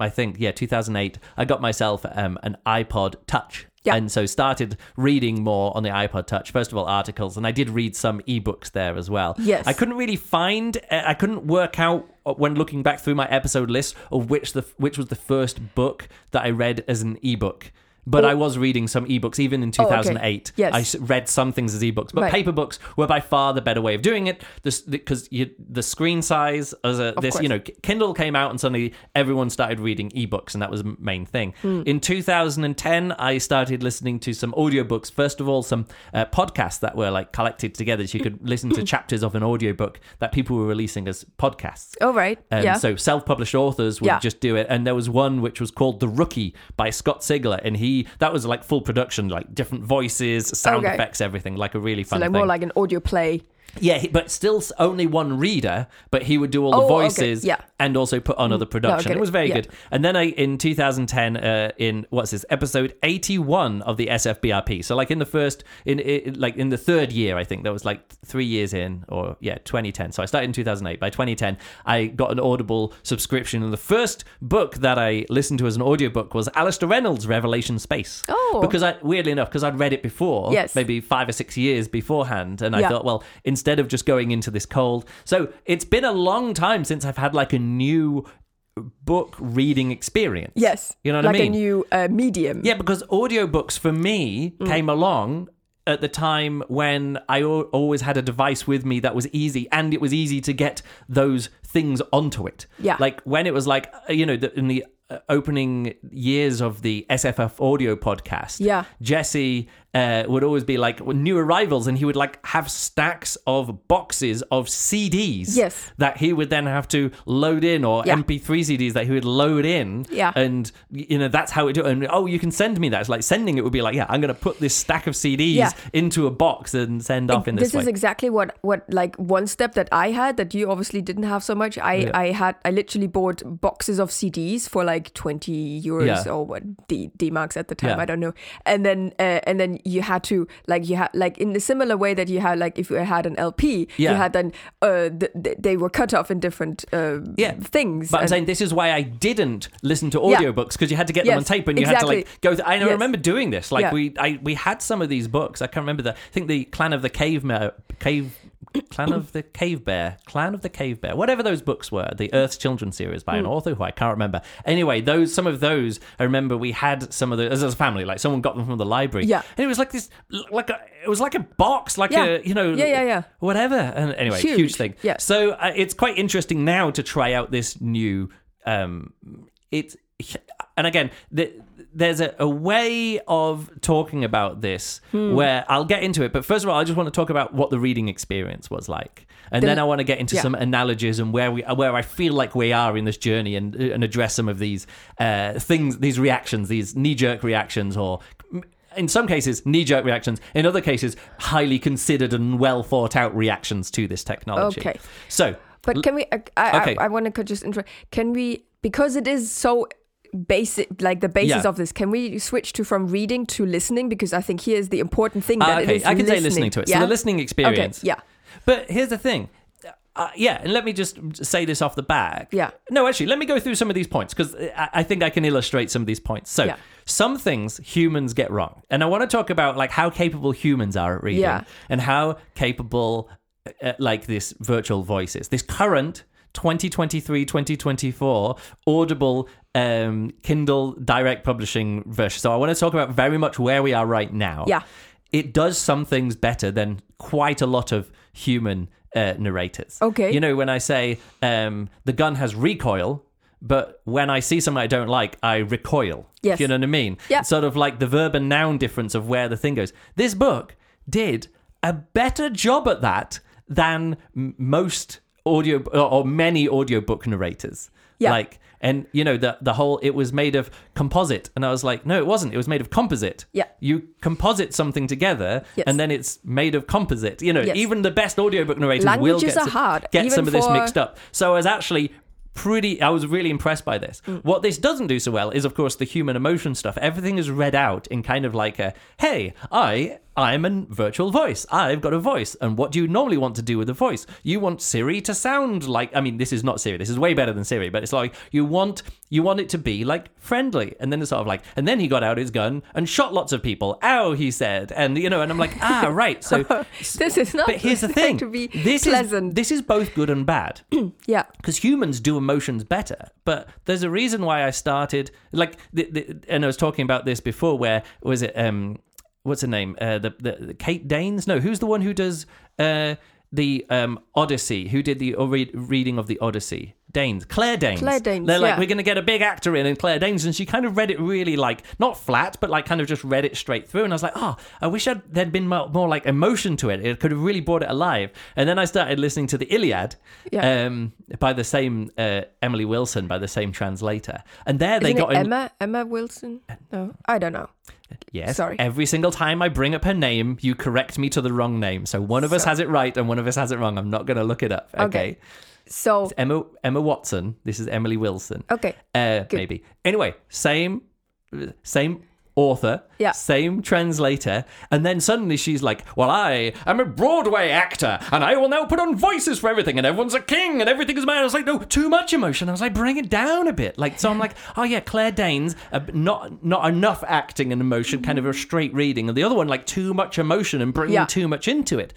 I think, yeah, 2008, I got myself um, an iPod Touch. Yeah. And so started reading more on the iPod Touch. First of all, articles, and I did read some ebooks there as well. Yes. I couldn't really find, uh, I couldn't work out uh, when looking back through my episode list of which the which was the first book that I read as an ebook. But Oh. I was reading some ebooks even in Oh, okay. 2008. Yes. I read some things as ebooks, but Right. paper books were by far the better way of doing it. Because you the screen size as a this course. you know Kindle came out and suddenly everyone started reading ebooks and that was the main thing. Hmm. In 2010, I started listening to some audiobooks. First of all, some uh, podcasts that were like collected together, so you could listen to chapters of an audiobook that people were releasing as podcasts. All right. Um, yeah. So self-published authors would Yeah. just do it, and there was one which was called "The Rookie" by Scott Sigler, and he that was like full production, like different voices, sound Okay. effects, everything, like a really so fun like thing. more like an audio play. Yeah, but still only one reader, but he would do all the Oh, okay. voices Yeah. and also put on other production. get it was very Yeah. good. And then I in 2010, uh, in what's this episode 81 of the SFBRP. So like in the first, in, in like in the third year, I think that was like three years in, or yeah, 2010. So I started in 2008. By 2010, I got an Audible subscription, and the first book that I listened to as an audiobook was Alastair Reynolds' Revelation Space. Oh. because I weirdly enough, because I'd read it before, Yes. maybe five or six years beforehand, and I Yeah. thought, well, instead of just going into this cold, so it's been a long time since I've had like a new book reading experience. Yes. you know what like I mean. a new uh, medium. yeah, because audiobooks for me Mm. came along at the time when I always had a device with me that was easy and it was easy to get those things onto it. Yeah. Like when it was like, uh, you know, the, in the uh, opening years of the SFF audio podcast, Yeah. Jesse uh, would always be like new arrivals and he would like have stacks of boxes of CDs Yes. that he would then have to load in or Yeah. MP3 CDs that he would load in. Yeah. And, you know, that's how it do And, oh, you can send me that. It's like sending it would be like, yeah, I'm going to put this stack of CDs Yeah. into a box and send off in this, this way. is exactly what what like one step that I had that you obviously didn't have so much. I Yeah. I had I literally bought boxes of CDs for like twenty euros Yeah. or what D D marks at the time. Yeah. I don't know. And then uh, and then you had to like you had like in the similar way that you had like if you had an LP, you had then uh th- th- they were cut off in different uh, Yeah. things. But I'm saying this is why I didn't listen to audiobooks because you had to get them on tape and you had to like exactly. go. Th- I Yes. remember doing this. Like we, I, we had some of these books. I can't remember the. I think the Clan of the Cave Cave. Clan of the Cave Bear, Clan of the Cave Bear, whatever those books were, the Earth's Children series by an Hmm. author who I can't remember. Anyway, those some of those I remember we had some of those as a family, like someone got them from the library. Yeah. and it was like this, like a, it was like a box, like Yeah. a you know, Yeah, yeah, yeah. whatever. And anyway, Huge. huge thing. Yeah. So uh, it's quite interesting now to try out this new. Um, it's and again, the, there's a, a way of talking about this Hmm. where I'll get into it. But first of all, I just want to talk about what the reading experience was like, and The- then I want to get into yeah. some analogies and where we where I feel like we are in this journey and and address some of these uh, things, these reactions, these knee jerk reactions or in some cases, knee jerk reactions. In other cases, highly considered and well thought out reactions to this technology. Okay. So, But can we? I, I, Okay. I, I want to just intro. Can we? Because it is so basic, like the basis Yeah. of this. Can we switch to from reading to listening? Because I think here is the important thing Ah, that okay, it is I can say listening. listening to it. Yeah? So the listening experience. Okay. Yeah. But here's the thing. Uh, yeah, and let me just say this off the back. Yeah. No, actually, let me go through some of these points because I, I think I can illustrate some of these points. So, Yeah. some things humans get wrong, and I want to talk about like how capable humans are at reading, Yeah. and how capable uh, like this virtual voice is. This current 2023 2024 audible um kindle direct publishing version so i want to talk about very much where we are right now Yeah. it does some things better than quite a lot of human uh, narrators. Okay. You know, when I say um, the gun has recoil, but when I see something I don't like, I recoil. Yes. You know what I mean? Yeah. Sort of like the verb and noun difference of where the thing goes. This book did a better job at that than most audio or or many audiobook narrators. Yeah. Like, and you know, the the whole it was made of composite, and I was like, no, it wasn't. It was made of composite. Yeah. You composite something together, Yes. and then it's made of composite. You know, Yes. even the best audiobook narrators will get, hard, get some of this mixed up. So I was actually pretty I was really impressed by this. Mm. What this doesn't do so well is of course the human emotion stuff. Everything is read out in kind of like a hey, I I'm a virtual voice. I've got a voice. And what do you normally want to do with a voice? You want Siri to sound like I mean this is not Siri. This is way better than Siri, but it's like you want you want it to be like friendly. And then it's sort of like and then he got out his gun and shot lots of people. Ow, he said. And you know, and I'm like, ah, right. So This is not. but here's the thing. To be this pleasant. is this is both good and bad yeah. because humans do emotions better. But there's a reason why I started like, the, the, and I was talking about this before. Where was it? Um, what's her name? Uh, the, the the Kate Danes? No, who's the one who does uh the um Odyssey? Who did the re- reading of the Odyssey? Danes, Claire Danes. Claire Danes, They're like, yeah. we're going to get a big actor in, and Claire Danes, and she kind of read it really like not flat, but like kind of just read it straight through. And I was like, oh, I wish I'd, there'd been more, more like emotion to it. It could have really brought it alive. And then I started listening to the Iliad, Yeah. um, by the same uh, Emily Wilson, by the same translator, and there they got it in. Emma? Emma Wilson? No, I don't know. Yes. Sorry. Every single time I bring up her name, you correct me to the wrong name. So one of us has it right and one of us has it wrong. I'm not going to look it up. Okay. Okay. So Emma Emma Watson. This is Emily Wilson. okay. Uh, maybe. Anyway, same, same author, Yeah. same translator, and then suddenly she's like, "Well, I am a Broadway actor, and I will now put on voices for everything, and everyone's a king, and everything is mine." I was like, "No, too much emotion." I was like, "Bring it down a bit." Like, so I'm like, "Oh yeah, Claire Danes, uh, not not enough acting and emotion, kind of a straight reading, and the other one like too much emotion and bringing Yeah. too much into it."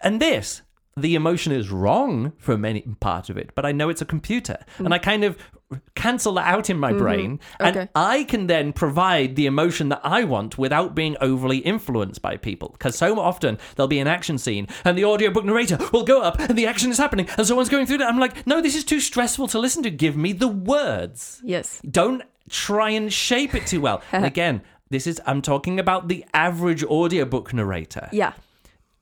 And this the emotion is wrong for many part of it, but I know it's a computer, and I kind of cancel that out in my mm-hmm. brain, and Okay. I can then provide the emotion that I want without being overly influenced by people. Because so often there'll be an action scene, and the audiobook narrator will go up, and the action is happening, and someone's going through that. I'm like, no, this is too stressful to listen to. Give me the words Yes. don't try and shape it too well. and again, this is I'm talking about the average audiobook narrator. Yeah.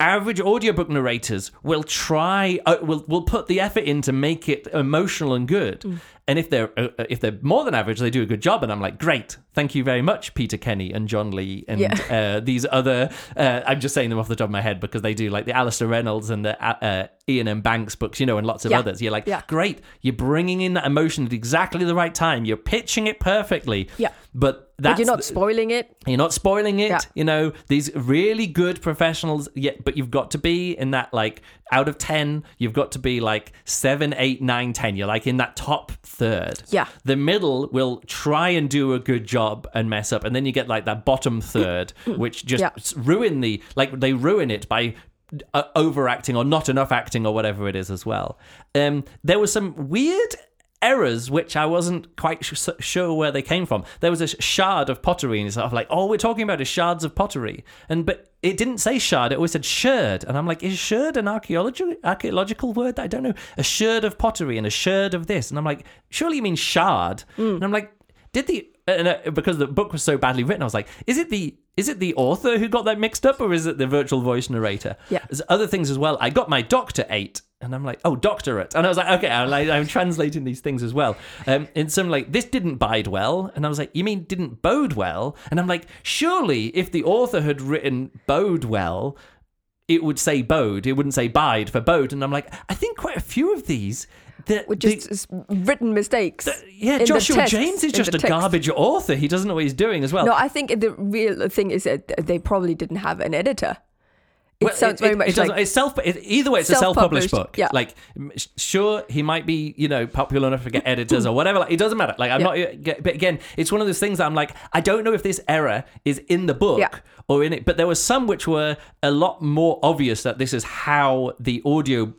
Average audiobook narrators will try uh, will will put the effort in to make it emotional and good. Mm. And if they're uh, uh, if they're more than average, they do a good job. And I'm like, great, thank you very much, Peter Kenny and John Lee and Yeah. uh, these other. Uh, I'm just saying them off the top of my head because they do like the Alastair Reynolds and the uh, uh, Iain M. Banks books, you know, and lots of Yeah. others. You're like, Yeah. great, you're bringing in that emotion at exactly the right time. You're pitching it perfectly. Yeah. But that's But you're not spoiling it. you're not spoiling it. Yeah. You know, these really good professionals, yet, but you've got to be in that like out of 10, you've got to be like seven, eight, nine, 10. You're like in that top third. Yeah. The middle will try and do a good job and mess up. And then you get like that bottom third, which just Yeah. ruin the, like they ruin it by uh, overacting or not enough acting or whatever it is as well. Um, there was some weird errors which I wasn't quite sh- sure where they came from. There was a shard of pottery, and it's sort of like, all we're talking about is shards of pottery, and but it didn't say shard; it always said sherd, and I'm like, is sherd an archaeological archaeological word? I don't know. A sherd of pottery and a sherd of this, and I'm like, surely you mean shard? Hmm. And I'm like, did the and, uh, because the book was so badly written, I was like, is it the is it the author who got that mixed up, or is it the virtual voice narrator? Yeah. There's other things as well. I got my doctor eight, and I'm like, oh, doctorate, and I was like, okay, I'm, like, I'm translating these things as well. Um, in some like this didn't bide well, and I was like, you mean didn't bode well? And I'm like, surely if the author had written bode well, it would say bode, it wouldn't say bide for bode. And I'm like, I think quite a few of these. The, With the- just written mistakes. yeah, in Joshua text, James is just a text. garbage author. He doesn't know what he's doing as well. No, I think the real thing is that they probably didn't have an editor. It Well, sounds very it, much it doesn't- like it's self. It, either way, it's a self-published book. yeah. Like, sure, he might be, you know, popular enough to get editors or whatever. Like, it doesn't matter. Like, I'm Yeah. not. uh, But again, it's one of those things that I'm like, I don't know if this error is in the book Yeah. or in it. But there were some which were a lot more obvious that this is how the audio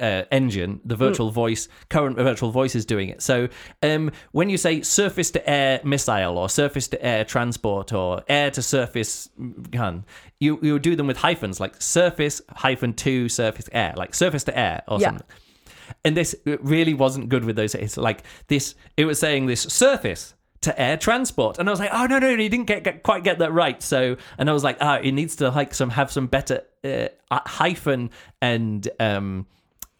uh, engine, the virtual voice, current virtual voice is doing it. So, um, when you say surface to air missile or surface to air transport or air to surface gun, you you do them with hyphens like surface hyphen to surface air, like surface to air or Yeah. something. And this really wasn't good with those. It's like this. It was saying this surface to air transport, and I was like, oh no no, no you didn't get, get quite get that right. So, and I was like, oh, it needs to like some have some better uh, hyphen and um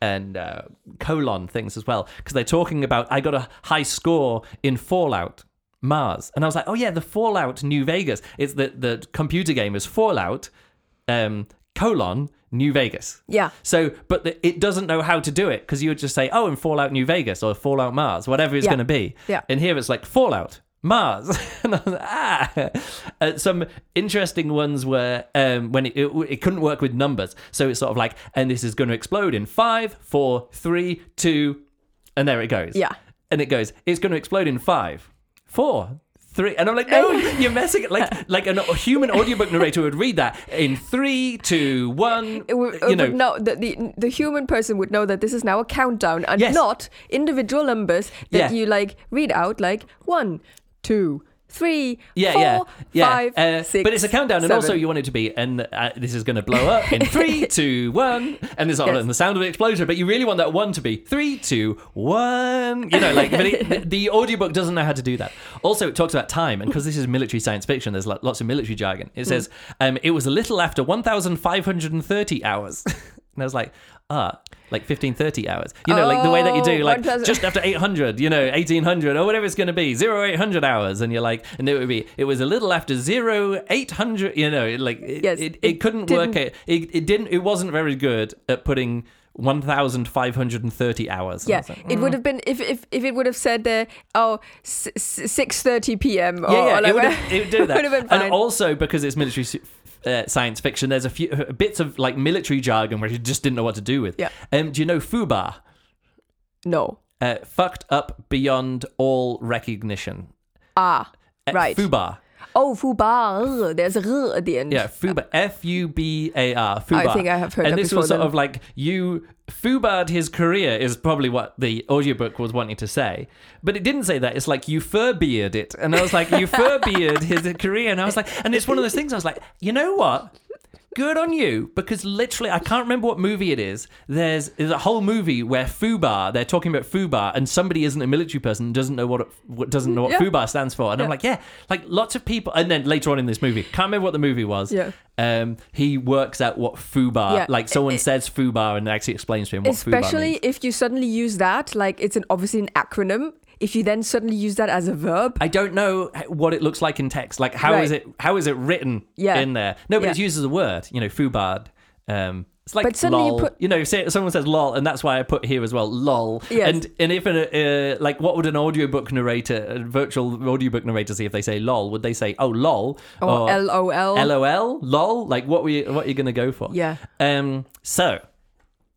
and uh, colon things as well because they're talking about I got a high score in Fallout. Mars, and I was like, "Oh yeah, the Fallout New Vegas. It's the the computer game is Fallout, um, colon New Vegas. yeah. So, but the, it doesn't know how to do it because you would just say, "Oh, in Fallout New Vegas" or "Fallout Mars," whatever it's Yeah. going to be. Yeah. And here it's like Fallout Mars, and I was like, ah. Uh, some interesting ones were um, when it, it it couldn't work with numbers, so it's sort of like, and this is going to explode in five, four, three, two, and there it goes. Yeah. And it goes, it's going to explode in five, four. Three and I'm like, no, you're messing it. Like, like an, a human audiobook narrator would read that in three, two, one. It would, you know, know the, the the human person would know that this is now a countdown and Yes. not individual numbers that Yeah. you like read out like one, two, three, yeah, four, yeah, yeah. five, Uh, six, but it's a countdown, and also you want it to be, and uh, this is going to blow up in three, two, one, and it's not Yes. and the sound of an explosion. But you really want that one to be three, two, one. You know, like, but it, the, the audiobook doesn't know how to do that. Also, it talks about time, and because this is military science fiction, there's lo- lots of military jargon. It says um, it was a little after 1,530 hours, and I was like, ah. Like 1530 hours. You know, like the way that you do, Oh, like just after 800, you know, 1800 or whatever it's going to be, 0800 hours. And you're like, and it would be, it was a little after 0800, you know, like it, Yes, it, it, it couldn't work. It, it, it didn't, it wasn't very good at putting 1530 hours. Yeah, like, it would have been if if, if it would have said uh, oh six thirty p.m. or yeah, yeah, it would, have, it would do that. would have been fine. And also because it's military uh, science fiction, there's a few uh, bits of like military jargon where you just didn't know what to do with. Yeah. Um, do you know FUBAR? no. Uh, fucked up beyond all recognition. Ah, Uh, right. FUBAR. Oh, fubar. There's a r at the end. Yeah, Fubar. F U B A R. Fubar. I think I have heard And that this before was sort then. of like you Fubarred his career is probably what the audiobook was wanting to say. But it didn't say that. It's like you furbeard it. And I was like, you furbeard his career. And I was like, and it's one of those things I was like, you know what? Good on you, because literally, I can't remember what movie it is. There's, there's a whole movie where FUBAR, they're talking about FUBAR, and somebody isn't a military person, doesn't know what it, what doesn't know what Yeah. FUBAR stands for, and I'm like, yeah, like lots of people. And then later on in this movie, can't remember what the movie was. Yeah. Um, he works out what FUBAR, Yeah. like someone It- says FUBAR, and actually explains to him what FUBAR Especially if you suddenly use that, like it's an obviously an acronym. If you then suddenly use that as a verb, I don't know what it looks like in text. Like how is Right. it? How is it written Yeah. in there? No, but Yeah. it's used as a word. You know, fubard. Um, it's like But suddenly you lol. put- you know, say, someone says lol, and that's why I put here as well, lol. Yes. And and if an, uh, like, what would an audiobook narrator, a virtual audiobook narrator, say if they say lol? Would they say oh lol or LOL. LOL, lol? Like what were you, what are you going to go for? Yeah. Um. So,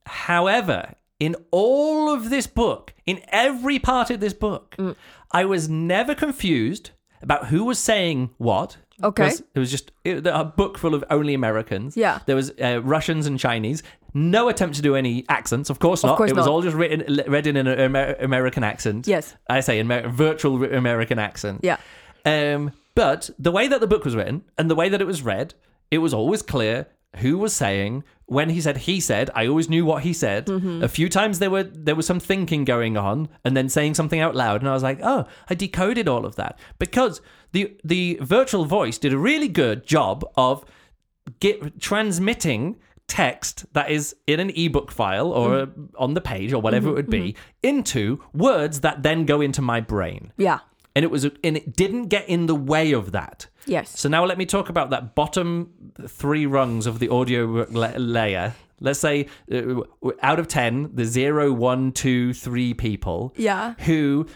however, in all of this book, in every part of this book, Mm. I was never confused about who was saying what. Okay. It was just it, a book full of only Americans. Yeah. There was uh, Russians and Chinese. No attempt to do any accents. Of course not. Of course it was not. all just written, read in an Amer- American accent. Yes. I say Amer- virtual American accent. Yeah. Um, but the way that the book was written and the way that it was read, it was always clear who was saying when he said he said, I always knew what he said. Mm-hmm. A few times there were there was some thinking going on and then saying something out loud and I was like, "Oh, I decoded all of that." Because the the virtual voice did a really good job of get transmitting text that is in an ebook file or mm-hmm. on the page or whatever it would be mm-hmm. into words that then go into my brain Yeah. And it was and it didn't get in the way of that Yes. so now let me talk about that bottom three rungs of the audio la- layer let's say uh, out of 10 the zero one two three people Yeah. who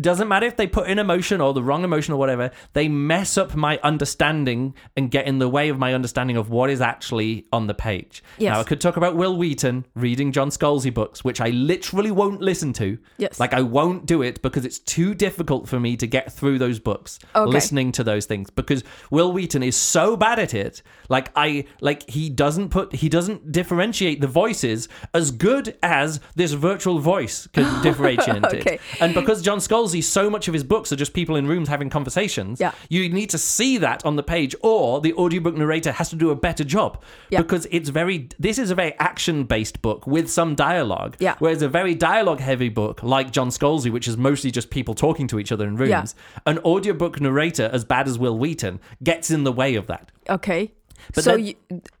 doesn't matter if they put in emotion or the wrong emotion or whatever they mess up my understanding and get in the way of my understanding of what is actually on the page Yes. now i could talk about wil wheaton reading john scalzi books which i literally won't listen to Yes. like i won't do it because it's too difficult for me to get through those books Okay. listening to those things because wil wheaton is so bad at it like i like he doesn't put he doesn't differentiate the voices as good as this virtual voice can differentiate Okay. it and because John Scalzi, so much of his books are just people in rooms having conversations. Yeah. You need to see that on the page, or the audiobook narrator has to do a better job. Yeah. Because it's very, this is a very action based book with some dialogue. Yeah. Whereas a very dialogue heavy book like John Scalzi, which is mostly just people talking to each other in rooms, Yeah. an audiobook narrator as bad as Wil Wheaton gets in the way of that. Okay. But so then- you,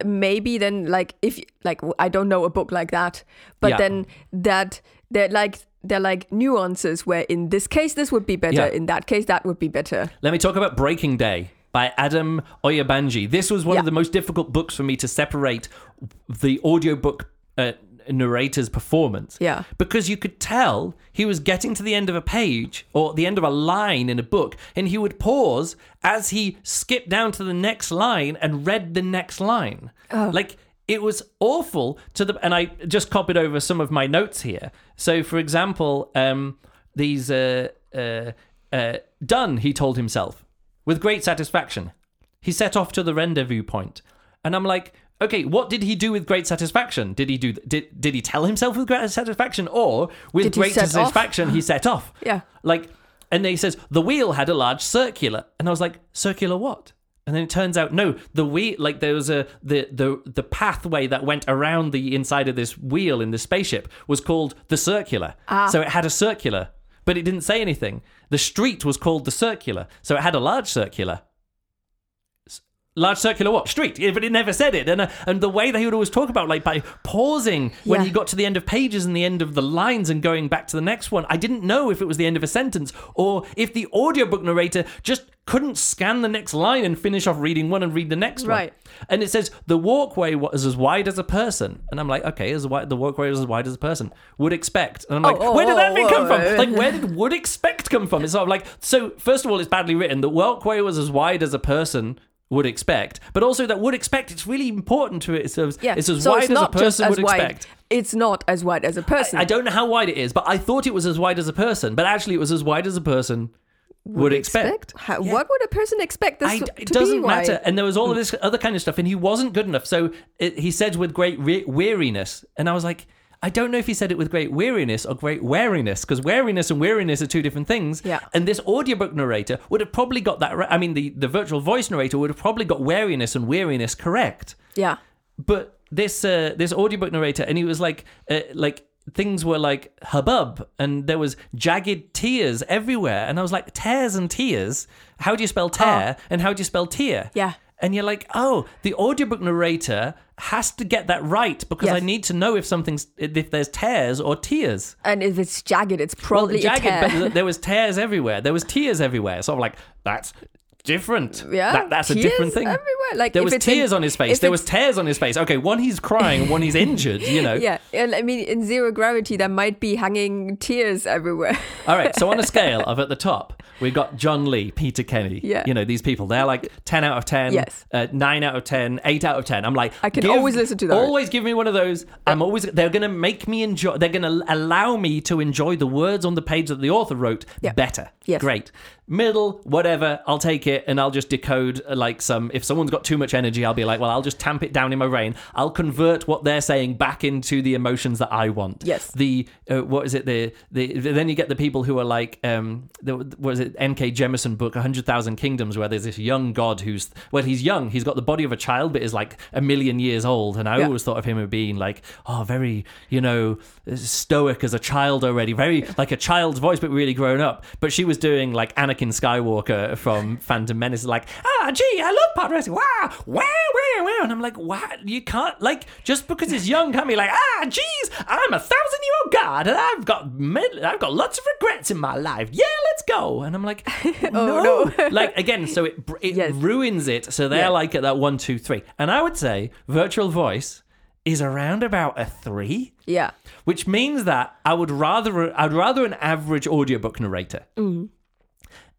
maybe then like if like I don't know a book like that, but Yeah. then that they're like they're like nuances where in this case this would be better, Yeah. in that case that would be better. Let me talk about Breaking Day by Adam Oyebanji. This was one Yeah. of the most difficult books for me to separate the audiobook uh, narrator's performance. Yeah. Because you could tell he was getting to the end of a page or the end of a line in a book, and he would pause as he skipped down to the next line and read the next line. Like, it was awful to the and I just copied over some of my notes here. So for example, um these uh uh uh done, he told himself, with great satisfaction. He set off to the rendezvous. And I'm like, okay, what did he do with great satisfaction? Did he do did did he tell himself with great satisfaction or with Did he great off? satisfaction he set off? Yeah. Like and then he says the wheel had a large circular. And I was like, circular what? And then it turns out no, the wheel like there was a the the the pathway that went around the inside of this wheel in the spaceship was called the circular. So it had a circular, but it didn't say anything. The street was called the circular, so it had a large circular. Large circular what street? Yeah, but it never said it, and uh, and the way that he would always talk about like by pausing when Yeah. he got to the end of pages and the end of the lines and going back to the next one. I didn't know if it was the end of a sentence or if the audiobook narrator just couldn't scan the next line and finish off reading one and read the next one. Right. And it says the walkway was as wide as a person, and I'm like, okay, as wide, the walkway was as wide as a person would expect, and I'm oh, like, Oh, oh, where did oh, that oh, come oh, from? oh. Like, where did would expect come from? It's sort of like, so first of all, it's badly written. The walkway was as wide as a person would expect, but also that would expect. It's really important to it. It's, as- Yeah. it's as so wide it's as a person as would wide. expect. It's not as wide as a person. I don't know how wide it is, but I thought it was as wide as a person, but actually it was as wide as a person would, expect. How, Yeah. What would a person expect this I, to it be doesn't wide? matter. And there was all of this other kind of stuff, and he wasn't good enough. So it, he said with great re- weariness, and I was like, I don't know if he said it with great weariness or great wariness, because wariness and weariness are two different things. Yeah. And this audiobook narrator would have probably got that. Right. I mean, the the virtual voice narrator would have probably got wariness and weariness correct Yeah. but this uh, this audiobook narrator and he was like uh, like things were like hubbub and there was jagged tears everywhere and i was like tears and tears how do you spell tear oh. and how do you spell tear Yeah. and you're like oh the audiobook narrator has to get that right because i need to know if something's if there's tears or tears And if it's jagged, it's probably well, jagged, but there was tears everywhere. There was tears everywhere. So I'm like, that's different. Yeah, That- that's a tears different thing. everywhere. Like, there was it's in- tears on his face. There was tears on his face. Okay, one he's crying, one he's injured. You know. yeah, and I mean, in zero gravity, there might be hanging tears everywhere. All right. So on a scale of at the top, we've got John Lee, Peter Kenny. Yeah. You know these people. They're like ten out of ten. Yes. Uh, Nine out of 10, 8 out of ten. I'm like, I can always listen to those. Always give me one of those. I'm always. They're gonna make me enjoy. They're gonna allow me to enjoy the words on the page that the author wrote Yeah. better. Yes. Great. Middle, whatever. I'll take it and I'll just decode uh, like some. If someone's got too much energy, I'll be like, well, I'll just tamp it down in my brain. I'll convert what they're saying back into the emotions that I want. Yes. The uh, what is it? The the then you get the people who are like um the what is it? N.K. Jemisin book, hundred thousand kingdoms, where there's this young god who's well, he's young. He's got the body of a child, but is like a million years old. And I Yeah. always thought of him as being like, oh, very you know stoic as a child already, very like a child's voice, but really grown up. But she was doing like Anakin Skywalker from Phantom Menace, like, ah, gee, I love pod racing, wow, wow, wow, wow, and I'm like, wow, you can't like just because he's young, can't be like, ah, geez, I'm a thousand year old god, and I've got med- I've got lots of regrets in my life. Yeah, let's go, and I'm like, no, no. like again, so it it Yes. ruins it. So they're Yeah. like at that one, two, three, and I would say virtual voice is around about a three Yeah. which means that I would rather I'd rather an average audiobook narrator. Mm.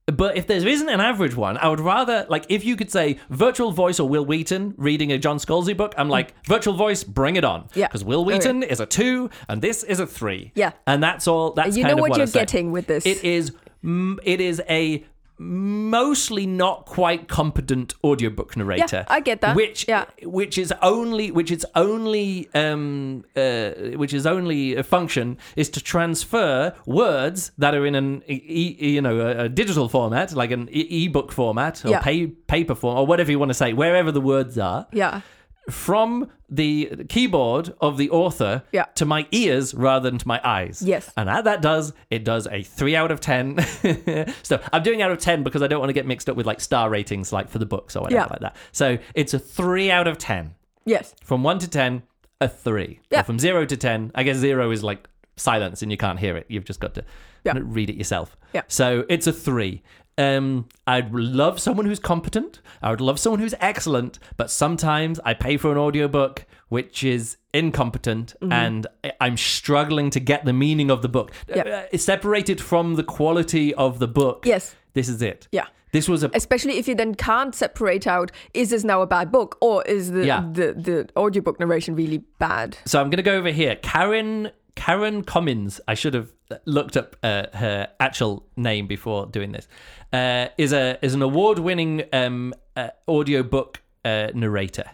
But if there isn't an average one, I would rather like if you could say virtual voice or Wil Wheaton reading a John Scalzi book, I'm like virtual voice, bring it on. Yeah. because Wil Wheaton is a two and this is a three. Yeah. and that's all. That's You kind know of what I you're getting with this. It is. mm, It is a mostly not quite competent audiobook narrator. Yeah, I get that. Which Yeah. which is only which is only um uh, which is only a function is to transfer words that are in an e- e- you know a, a digital format like an e- ebook format or Yeah. pay, paper form or whatever you want to say wherever the words are Yeah. From the keyboard of the author Yeah. to my ears rather than to my eyes. Yes. And that that does, it does a three out of 10. so I'm doing out of 10 because I don't want to get mixed up with like star ratings like for the books or whatever Yeah. like that. So it's a three out of 10. Yes. From one to 10, a three. Yeah. Or from zero to 10, I guess zero is like silence and you can't hear it. You've just got to Yeah. read it yourself. Yeah. So it's a three. Um, I'd love someone who's competent. I would love someone who's excellent, but sometimes I pay for an audiobook which is incompetent Mm-hmm. and I'm struggling to get the meaning of the book. Yeah. Uh, it's separated from the quality of the book. Yes. This is it. Yeah. This was a Especially if you then can't separate out is this now a bad book or is the Yeah. the, the audiobook narration really bad? So I'm going to go over here. Karen Karen Cummins. I should have looked up uh, her actual name before doing this. Uh, is a is an award winning um, uh, audiobook uh, narrator.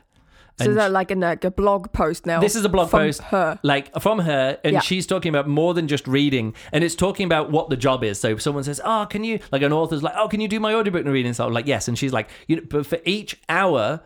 So is that like, a blog post now? This is a blog from post Her. like from her, and Yeah. she's talking about more than just reading, and it's talking about what the job is. So if someone says, "Oh, can you?" Like an author's like, "Oh, can you do my audiobook reading?" So I'm like, "Yes," and she's like, "You know, but for each hour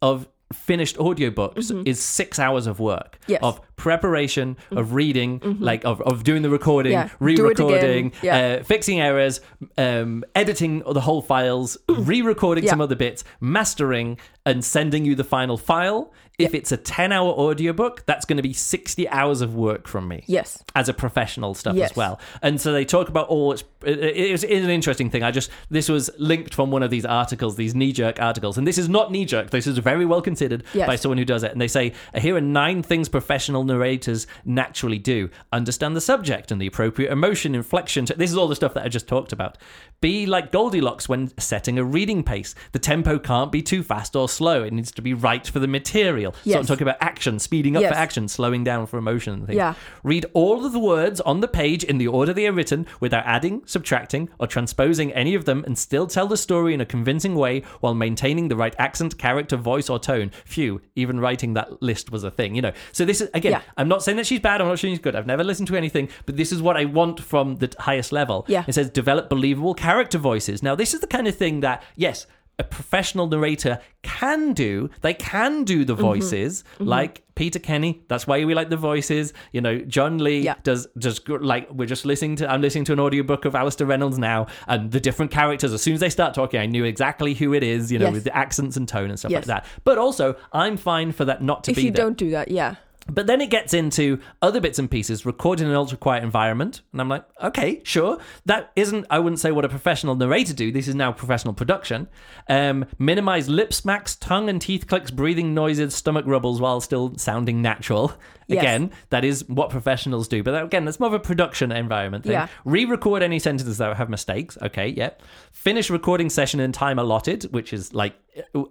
of finished audiobooks is six hours of work Mm-hmm. Yes. Mm-hmm. of preparation of reading like of, of doing the recording Yeah. Re-recording. Yeah. uh, fixing errors um, editing the whole files re-recording Yeah. some other bits mastering and sending you the final file if it's a 10 hour audiobook that's going to be 60 hours of work from me Yes. as a professional stuff Yes. as well. And so they talk about all its. It, it, an interesting thing. I just this was linked from one of these articles, these knee jerk articles, and this is not knee jerk. This is very well considered Yes. by someone who does it. And they say here are nine things professional narrators naturally do: understand the subject and the appropriate emotion, inflection. This is all the stuff that I just talked about. Be like Goldilocks when setting a reading pace. The tempo can't be too fast or slow. It needs to be right for the material. So I'm talking about action, speeding up Yes. for action, slowing down for emotion and things. Yeah. Read all of the words on the page in the order they are written without adding, subtracting, or transposing any of them and still tell the story in a convincing way while maintaining the right accent, character, voice, or tone. Phew, even writing that list was a thing, you know. So this is, again, Yeah. I'm not saying that she's bad, I'm not saying she's good. I've never listened to anything, but this is what I want from the highest level. Yeah. It says develop believable character voices. Now, this is the kind of thing that, yes, a professional narrator can do. They can do Mm-hmm. the voices, like Peter Kenny. That's why we like the voices. You know, John Lee Yeah. does just like we're just listening to. I'm listening to an audiobook of Alastair Reynolds now, and the different characters. As soon as they start talking, I knew exactly who it is. You know, Yes. with the accents and tone and stuff like that. But also, I'm fine for that not to If be If you there. don't do that, yeah. But then it gets into other bits and pieces, recorded in an ultra quiet environment. And I'm like, okay, sure. That isn't, I wouldn't say what a professional narrator do. This is now professional production. Um, minimize lip smacks, tongue and teeth clicks, breathing noises, stomach rubbles while still sounding natural. Yes. Again, that is what professionals do. But that, again, that's more of a production environment thing. Yeah. Re-record any sentences that have mistakes. Okay, yep. Finish recording session in time allotted, which is like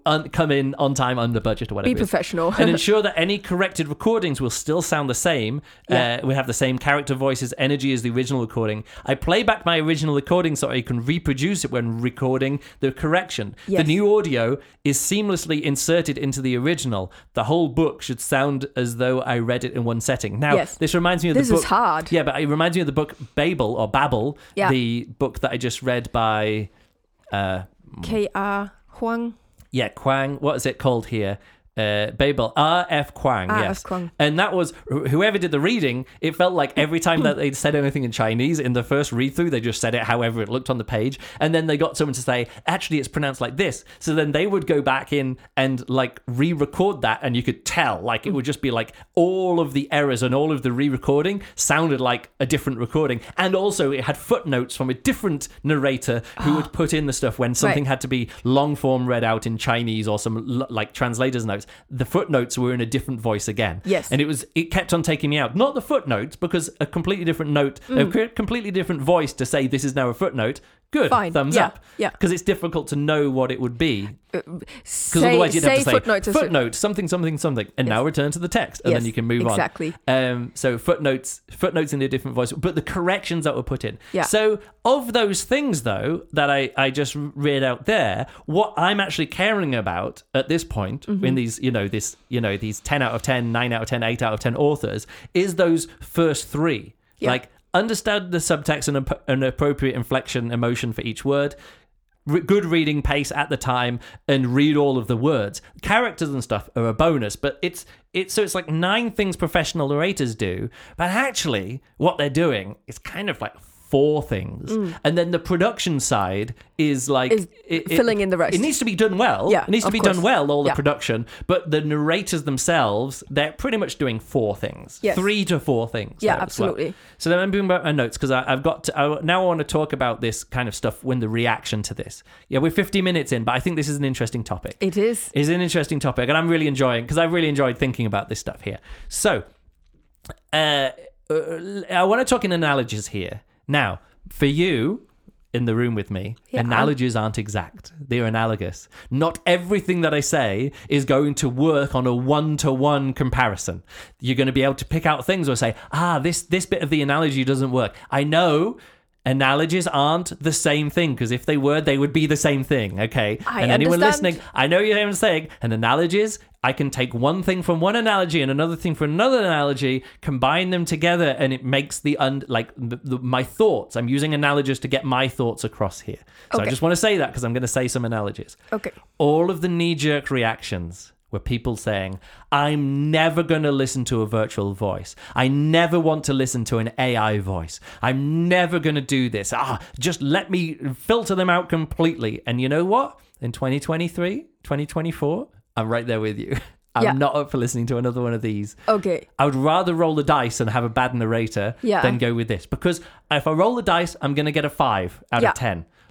un- come in on time under budget or whatever. Be professional. and ensure that any corrected recordings will still sound the same. Yeah. Uh, we have the same character voices, energy as the original recording. I play back my original recording so I can reproduce it when recording the correction. Yes. The new audio is seamlessly inserted into the original. The whole book should sound as though I read it in one setting. Now, Yes. this reminds me of This the is book. hard. Yeah, but it reminds me of the book Babel or Babel, Yeah. the book that I just read by. Uh, K R Huang. yeah, Kuang. What is it called here? Uh, Babel. R. F. Kuang. R.F. yes. Kuang. And that was wh- whoever did the reading. It felt like every time that they said anything in Chinese in the first read through, they just said it however it looked on the page, and then they got someone to say, actually, it's pronounced like this. So then they would go back in and like re-record that, and you could tell, like it would just be like all of the errors and all of the re-recording sounded like a different recording, and also it had footnotes from a different narrator who would put in the stuff when something Right. had to be long form read out in Chinese or some l- like translator's notes. The footnotes were in a different voice again. Yes. And it was it kept on taking me out. Not the footnotes because a completely different note, a Mm. cre- completely different voice to say this is now a footnote. Good. Fine. Thumbs Yeah. up. Yeah. Because it's difficult to know what it would be. Because Say, otherwise you'd have to say footnotes. as- footnote something something something, and now return to the text, and then you can move exactly. on. Exactly um, so footnotes footnotes in a different voice, but the corrections that were put in. Yeah. So of those things though that I I just read out there, what I'm actually caring about at this point Mm-hmm. in these you know this you know these ten out of 10, 9 out of 10, 8 out of ten authors is those first three. Yeah. Like understand the subtext and an appropriate inflection emotion for each word. Good reading pace at the time and read all of the words. Characters and stuff are a bonus but it's it's so it's like nine things professional narrators do but actually what they're doing is kind of like four things and then the production side is like Mm. Is it- it- filling in the rest. it needs to be done well Yeah, it needs to be course. done well all the Yeah. production but the narrators themselves they're pretty much doing four things Yes. three to four things Yeah, as well. absolutely. So then I'm doing about my notes because I've got to, I, now I want to talk about this kind of stuff when the reaction to this. Yeah, we're 50 minutes in, but I think this is an interesting topic. It is. It's an interesting topic, and I'm really enjoying because I've really enjoyed thinking about this stuff here. So, uh, uh, I want to talk in analogies here. Now, for you in the room with me, Yeah. analogies aren't exact. They're analogous. Not everything that I say is going to work on a one-to-one comparison. You're going to be able to pick out things or say, "Ah, this this bit of the analogy doesn't work." I know analogies aren't the same thing because if they were, they would be the same thing. Okay, I and anyone understand. listening, I know you're saying, and analogies, I can take one thing from one analogy and another thing from another analogy, combine them together, and it makes the un like the, the, my thoughts. I'm using analogies to get my thoughts across here. So I just want to say that because I'm going to say some analogies. Okay. All of the knee jerk reactions were people saying, I'm never going to listen to a virtual voice. I never want to listen to an AI voice. I'm never going to do this. Ah, just let me filter them out completely. And you know what? In 2023, 2024, I'm right there with you. I'm Yeah. not up for listening to another one of these. Okay. I would rather roll the dice and have a bad narrator Yeah. than go with this because if I roll the dice, I'm going to get a five out Yeah. of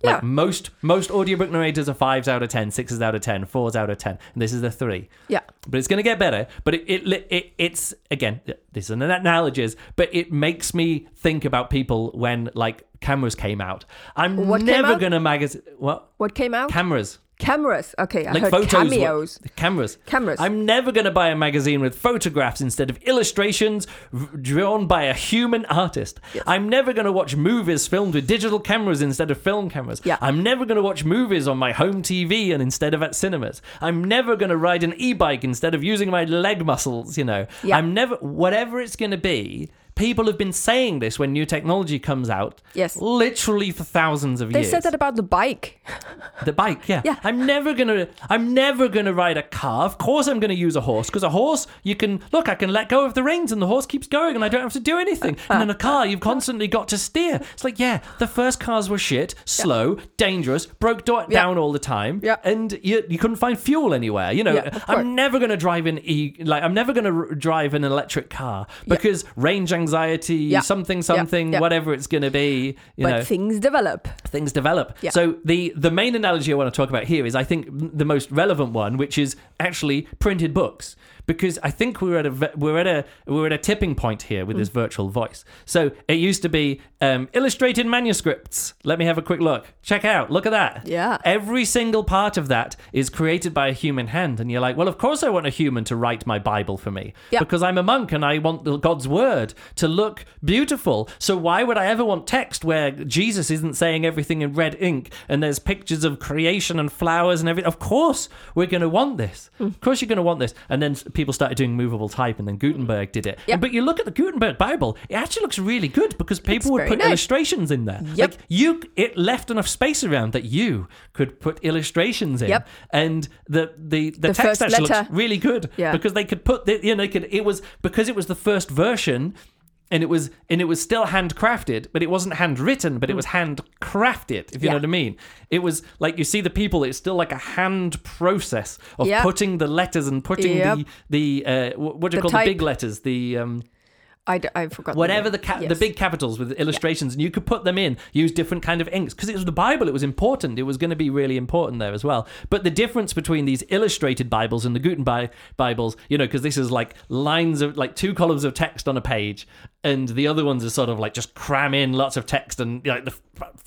ten. Like most most audiobook narrators are fives out of ten, sixes out of ten, fours out of ten, and this is a three. Yeah. But it's going to get better. But it, it, it it's again this is an analogy, but it makes me think about people when like cameras came out. I'm What never going to magazine what What came out? cameras Cameras. Okay, I like heard photos were- cameos. cameras Cameras. i'm never going to buy a magazine with photographs instead of illustrations drawn by a human artist i'm never going to watch movies filmed with digital cameras instead of film cameras Yeah. i'm never going to watch movies on my home tv and instead of at cinemas i'm never going to ride an e-bike instead of using my leg muscles you know Yeah. i'm never whatever it's going to be people have been saying this when new technology comes out Yes. literally for thousands of They years They said that about the bike. the bike, yeah. Yeah. I'm never gonna. I'm never gonna ride a car. Of course, I'm gonna use a horse because a horse, you can look. I can let go of the reins and the horse keeps going, and I don't have to do anything. And in a car, you've constantly got to steer. It's like, yeah, the first cars were shit, slow, dangerous, broke do- down all the time, Yeah. and you, you couldn't find fuel anywhere. You know, Yeah. I'm never gonna drive an e like I'm never gonna r- drive an electric car because range anxiety, Yeah. something, something, Yeah. whatever it's gonna be. You but know, things develop. things develop. Yeah. So the the main analogy I want to talk about here is I think the most relevant one, which is actually printed books, because I think we're at a we're at a we're at a tipping point here with this virtual voice. So it used to be um, illustrated manuscripts. Let me have a quick look. Check out. Look at that. Yeah. Every single part of that is created by a human hand, and you're like, well, of course I want a human to write my Bible for me Yeah. because I'm a monk and I want God's word to look beautiful. So why would I ever want text where Jesus isn't saying everything in red ink and there's pictures of creation and flowers and everything? Of course we're going to want this. Hmm. Of course you're going to want this. And then people started doing movable type, and then Gutenberg did it. Yeah. But you look at the Gutenberg Bible; it actually looks really good because people would put nice. illustrations in there. Yep. Like you, it left enough space around that you could put illustrations in. Yep. And the the the, The text actually letter. looks really good Yeah. because they could put the, you know they could it was because it was the first version and it was and it was still handcrafted but it wasn't handwritten but it was handcrafted if you Mm. Yeah. know what i mean it was like you see the people it's still like a hand process of Yeah. putting the letters and putting Yep. the the uh, what do you The call the big letters the um I, d- I forgot. whatever the, the ca- name. the big capitals with illustrations and you could put them in use different kind of inks because it was the bible it was important it was going to be really important there as well but the difference between these illustrated bibles and the gutenberg bibles you know because this is like lines of like two columns of text on a page and the other ones are sort of like just cram in lots of text and know, the,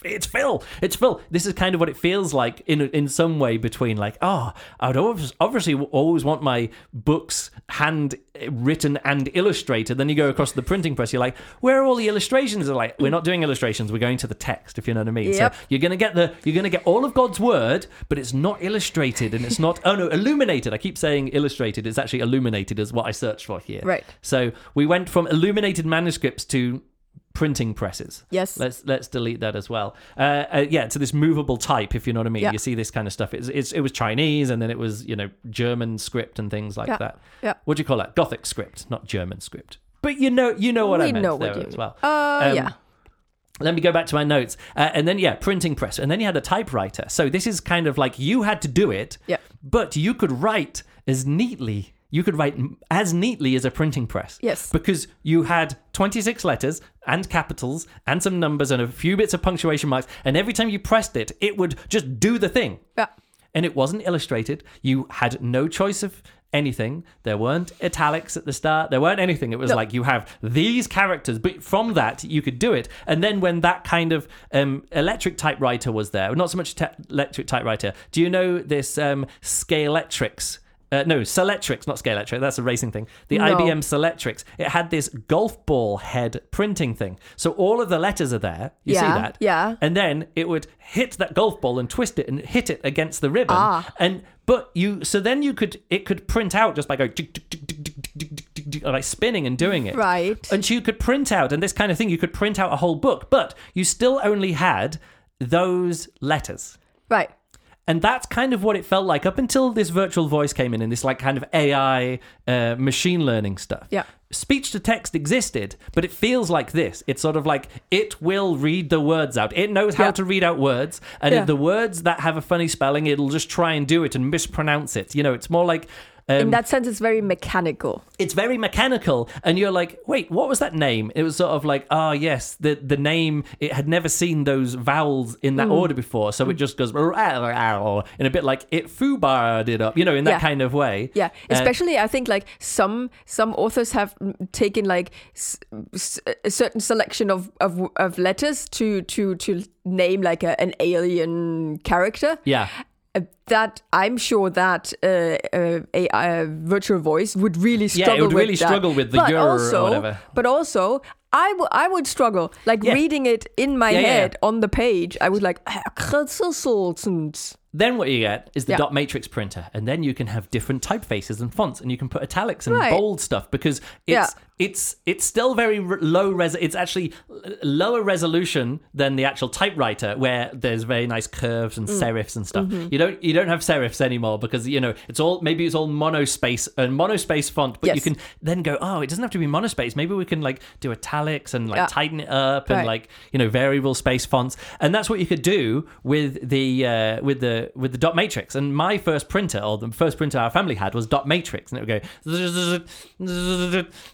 it's fill it's fill this is kind of what it feels like in in some way between like oh i'd obviously always want my books hand written and illustrated. Then you go across the printing press you're like where are all the illustrations? They're like we're not doing illustrations we're going to the text if you know what i mean. Yep. so you're going to get the you're to get all of god's word but it's not illustrated and it's not oh no illuminated. I keep saying illustrated it's actually illuminated is what i searched for here. Right. so we went from illuminated manuscripts to printing presses Yes. let's let's delete that as well uh, uh, yeah to this movable type if you know what i mean Yeah. you see this kind of stuff it's, it's it was chinese and then it was you know german script and things like Yeah. that Yeah. what do you call that gothic script not german script but you know you know what i we meant know there as well Uh, Um, yeah. let me go back to my notes. Uh, and then, yeah, printing press. And then you had a typewriter. So this is kind of like you had to do it, Yeah. but you could write as neatly. You could write as neatly as a printing press. Yes. Because you had 26 letters and capitals and some numbers and a few bits of punctuation marks. And every time you pressed it, it would just do the thing Yeah. and it wasn't illustrated. You had no choice of anything. There weren't italics at the start. There weren't anything. It was No. like you have these characters, but from that you could do it. And then when that kind of um, electric typewriter was there, not so much te- electric typewriter. Do you know this um, Scalextrics? Uh, no, Selectrics, not Scalextric. That's a racing thing. The no. IBM Selectrics. It had this golf ball head printing thing. So all of the letters are there. You yeah, see that? Yeah. And then it would hit that golf ball and twist it and hit it against the ribbon. Ah. And but you so then you could it could print out just by going like spinning and doing it. Right. And you could print out and this kind of thing. You could print out a whole book, but you still only had those letters. Right. And that's kind of what it felt like up until this virtual voice came in and this like kind of AI uh, machine learning stuff. Yeah. Speech to text existed, but it feels like this. It's sort of like it will read the words out. It knows how Yeah. to read out words, and Yeah. if the words that have a funny spelling, it'll just try and do it and mispronounce it. You know, it's more like um, In that sense, it's very mechanical. it's very mechanical and you're like wait what was that name it was sort of like ah yes the the name it had never seen those vowels in Mm. that order before so it just goes in a bit like it foobarred it up you know in that Yeah. kind of way Yeah, Uh, especially I think like some some authors have mm, taken like s- s- a certain selection of, of of letters to to to name like a, an alien character. yeah Uh, That I'm sure that uh, uh, a, a virtual voice would really struggle. Yeah, it would with really that. struggle with the but yer or whatever. But also, I I would struggle like Yeah. reading it in my Yeah, yeah, head on the page. I was like, then what you get is the Yeah. dot matrix printer and then you can have different typefaces and fonts and you can put italics and Right. bold stuff because it's Yeah. it's it's still very r- low res it's actually lower resolution than the actual typewriter where there's very nice curves and Mm. serifs and stuff Mm-hmm. you don't you don't have serifs anymore because you know it's all maybe it's all monospace and monospace font but you can then go oh it doesn't have to be monospace maybe we can like do italics and like Yeah. tighten it up and Right. like you know variable space fonts and that's what you could do with the uh, with the the with the dot matrix. And my first printer, or the first printer our family had, was dot matrix, and it would go.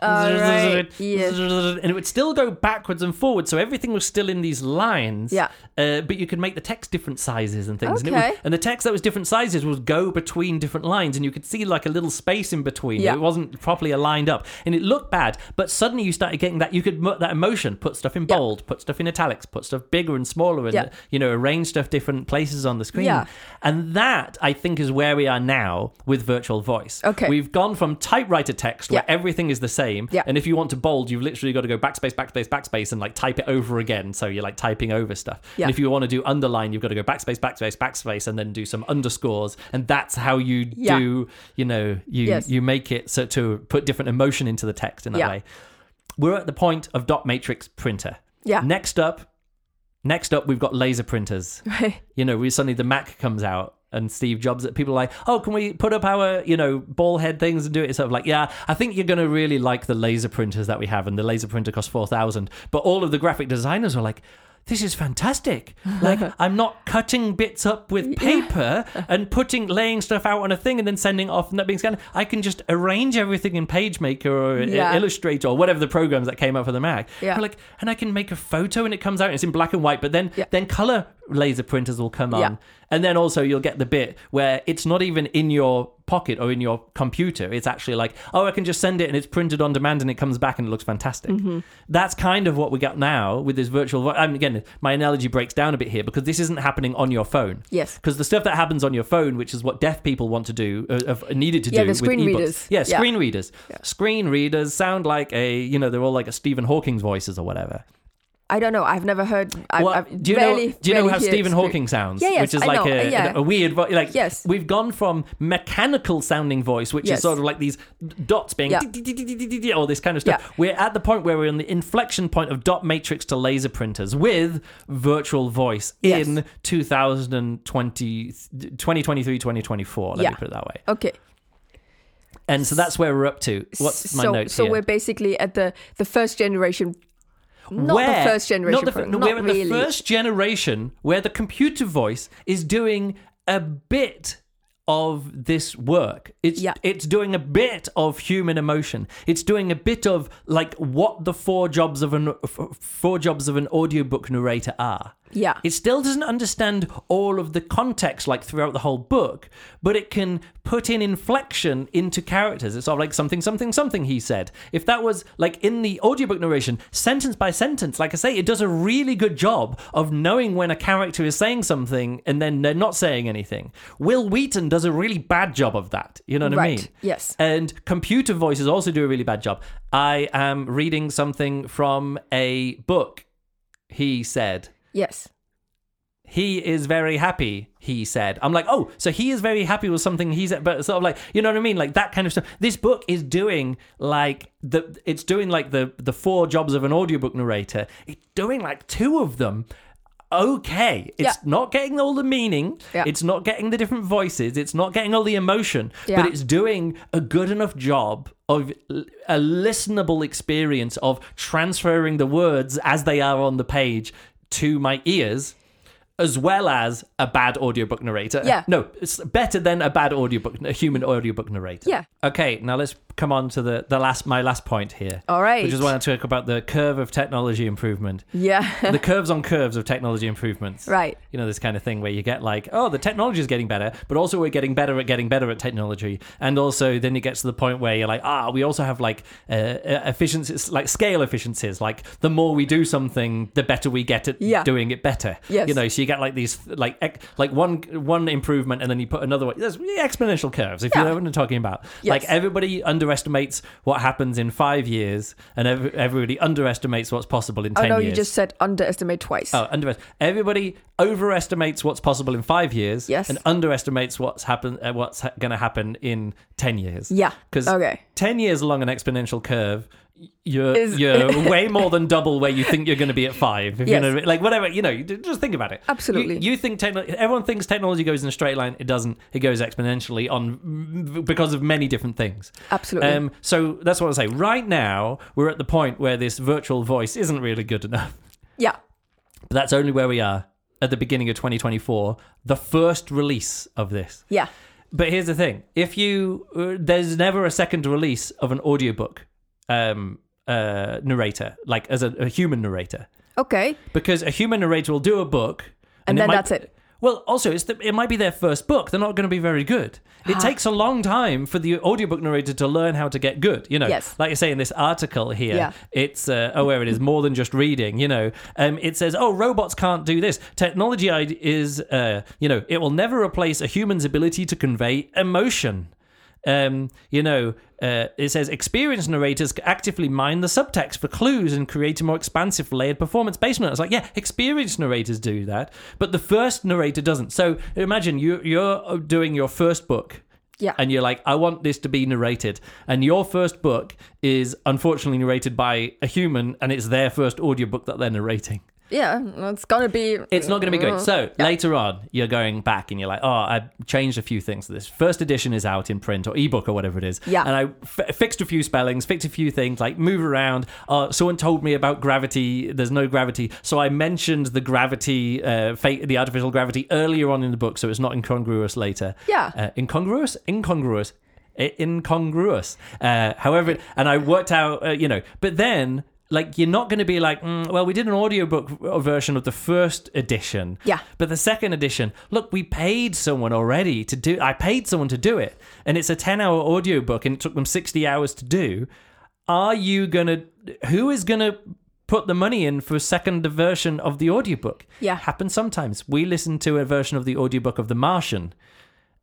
right. And it would still go backwards and forwards, so everything was still in these lines. Yeah. Uh, but you could make the text different sizes and things. And, it would- Okay. and the text that was different sizes would go between different lines, and you could see like a little space in between. Yeah. It wasn't properly aligned up, and it looked bad. But suddenly you started getting that. You could that emotion, put stuff in Yeah. bold, put stuff in italics, put stuff bigger and smaller, and Yeah. you know arrange stuff different places on the screen. Yeah. And that I think is where we are now with virtual voice. Okay. We've gone from typewriter text where Yeah. everything is the same, Yeah. and if you want to bold, you've literally got to go backspace, backspace, backspace, and like type it over again. So you're like typing over stuff. Yeah. And if you want to do underline, you've got to go backspace, backspace, backspace, and then do some underscores, and that's how you Yeah. do. You know, you Yes. you make it so to put different emotion into the text in that Yeah. way. We're at the point of dot matrix printer. Yeah. Next up, next up, we've got laser printers Right. you know, we suddenly the Mac comes out and Steve Jobs, at people are like, oh, can we put up our, you know, ball head things and do it? It's sort of like, yeah, I think you're going to really like the laser printers that we have, and the laser printer costs four thousand. But all of the graphic designers were like. This is fantastic. Like I'm not cutting bits up with paper and putting laying stuff out on a thing and then sending off and that being scanned. I can just arrange everything in PageMaker or Yeah. Illustrator or whatever the programs that came out for the Mac. Yeah. Like, and I can make a photo and it comes out and it's in black and white. But then then color laser printers will come on. Yeah. And then also you'll get the bit where it's not even in your pocket or in your computer. It's actually like, oh, I can just send it and it's printed on demand and it comes back and it looks fantastic. Mm-hmm. That's kind of what we got now with this virtual. vo- I mean, again, my analogy breaks down a bit here because this isn't happening on your phone. Yes. Because the stuff that happens on your phone, which is what deaf people want to do, uh, have needed to Yeah, do the with screen ebooks. readers. Yeah, Yeah. screen readers. Yeah. Screen readers sound like a, you know, they're all like a Stephen Hawking's voices or whatever. I don't know. I've never heard. I've, Well, I've do you rarely, know? Do you know how Stephen Hawking sounds? Yeah, yes, which is I like know, a, yeah. a weird, vo- like Yes. we've gone from mechanical sounding voice, which Yes. is sort of like these dots being Yeah. all this kind of stuff. Yeah. We're at the point where we're in the inflection point of dot matrix to laser printers with virtual voice in 2020, 2023, 2024. Let me put it that way. Okay. And so that's where we're up to. What's my so, notes so here? we're basically at the the first generation. Not where, the first generation. Not the, no, not we're really. the first generation where the computer voice is doing a bit of this work. It's Yeah. it's doing a bit of human emotion. It's doing a bit of like what the four jobs of an four jobs of an audiobook narrator are. Yeah. It still doesn't understand all of the context like throughout the whole book, but it can put in inflection into characters. It's sort of like something, something, something, he said. If that was like in the audiobook narration, sentence by sentence, like I say, it does a really good job of knowing when a character is saying something and then they're not saying anything. Wil Wheaton does a really bad job of that. You know what I Right. mean? Yes. And computer voices also do a really bad job. I am reading something from a book, he said Yes. he is very happy he said i'm like oh so he is very happy with something he's, but sort of like you know what i mean like that kind of stuff this book is doing like the it's doing like the the four jobs of an audiobook narrator it's doing like two of them okay it's Yeah. not getting all the meaning Yeah. it's not getting the different voices it's not getting all the emotion Yeah. but it's doing a good enough job of a listenable experience of transferring the words as they are on the page to my ears as well as a bad audiobook narrator. Yeah. No, it's better than a bad audiobook a human audiobook narrator. Yeah. Okay, now let's come on to the, the last my last point here. All right. Which is when I talk about the curve of technology improvement. Yeah. the curves on curves of technology improvements. Right. You know, this kind of thing where you get like, oh, the technology is getting better, but also we're getting better at getting better at technology. And also then it gets to the point where you're like, ah, we also have like uh, uh, efficiencies, like scale efficiencies. Like the more we do something, the better we get at Yeah. doing it better. Yes. You know, so you get like these, like, like one one improvement and then you put another one. There's exponential curves, if you know what I'm talking about. Yes. Like everybody underestimates what happens in five years and ev- everybody underestimates what's possible in Oh 10 no, years. you just said underestimate twice. Oh, underest- Everybody overestimates what's possible in five years, Yes. and underestimates what's happen uh, what's ha- going to happen in ten years. Yeah. because Okay. ten years along an exponential curve, you're Is- you're way more than double where you think you're going to be at five. If you know, what I mean. like whatever you know, just think about it. Absolutely. You, you think techno- everyone thinks technology goes in a straight line. It doesn't. It goes exponentially on because of many different things. Absolutely. Um, so that's what I say. Right now, we're at the point where this virtual voice isn't really good enough. yeah. But that's only where we are. at the beginning of 2024, the first release of this. Yeah. But here's the thing: if you uh, there's never a second release of an audiobook um, uh, narrator, like as a, a human narrator, Okay. because a human narrator will do a book, And it then might- that's it. Well, also, it's the, it might be their first book. They're not going to be very good. It takes a long time for the audiobook narrator to learn how to get good. You know, Yes. like you say in this article here, Yeah. it's uh, oh, where it is more than just reading. You know, um, it says, oh, robots can't do this. Technology is, uh, you know, it will never replace a human's ability to convey emotion. Um, you know, uh, it says experienced narrators actively mine the subtext for clues and create a more expansive, layered performance based on it. It's like, yeah, experienced narrators do that, but the first narrator doesn't. So imagine you you're doing your first book. Yeah. And you're like, I want this to be narrated. And your first book is unfortunately narrated by a human, and it's their first audiobook that they're narrating. Yeah. It's gonna be. It's not going to be good. So later on, you're going back and you're like, oh, I changed a few things to this. First edition is out in print or ebook or whatever it is. Yeah. And I f- fixed a few spellings, fixed a few things, like move around. Uh, someone told me about gravity. There's no gravity. So I mentioned the gravity, uh, fate, the artificial gravity earlier on in the book. So it's not incongruous later. Yeah. Uh, incongruous? Incongruous. Incongruous. Uh, however, and I worked out, uh, you know, but then. Like you're not going to be like, mm, well, we did an audiobook version of the first edition, Yeah. but the second edition, look, we paid someone already to do I paid someone to do it. And it's a 10-hour audiobook and it took them 60 hours to do. Are you going to who is going to put the money in for a second version of the audiobook? Yeah. Happens sometimes. We listened to a version of the audiobook of The Martian.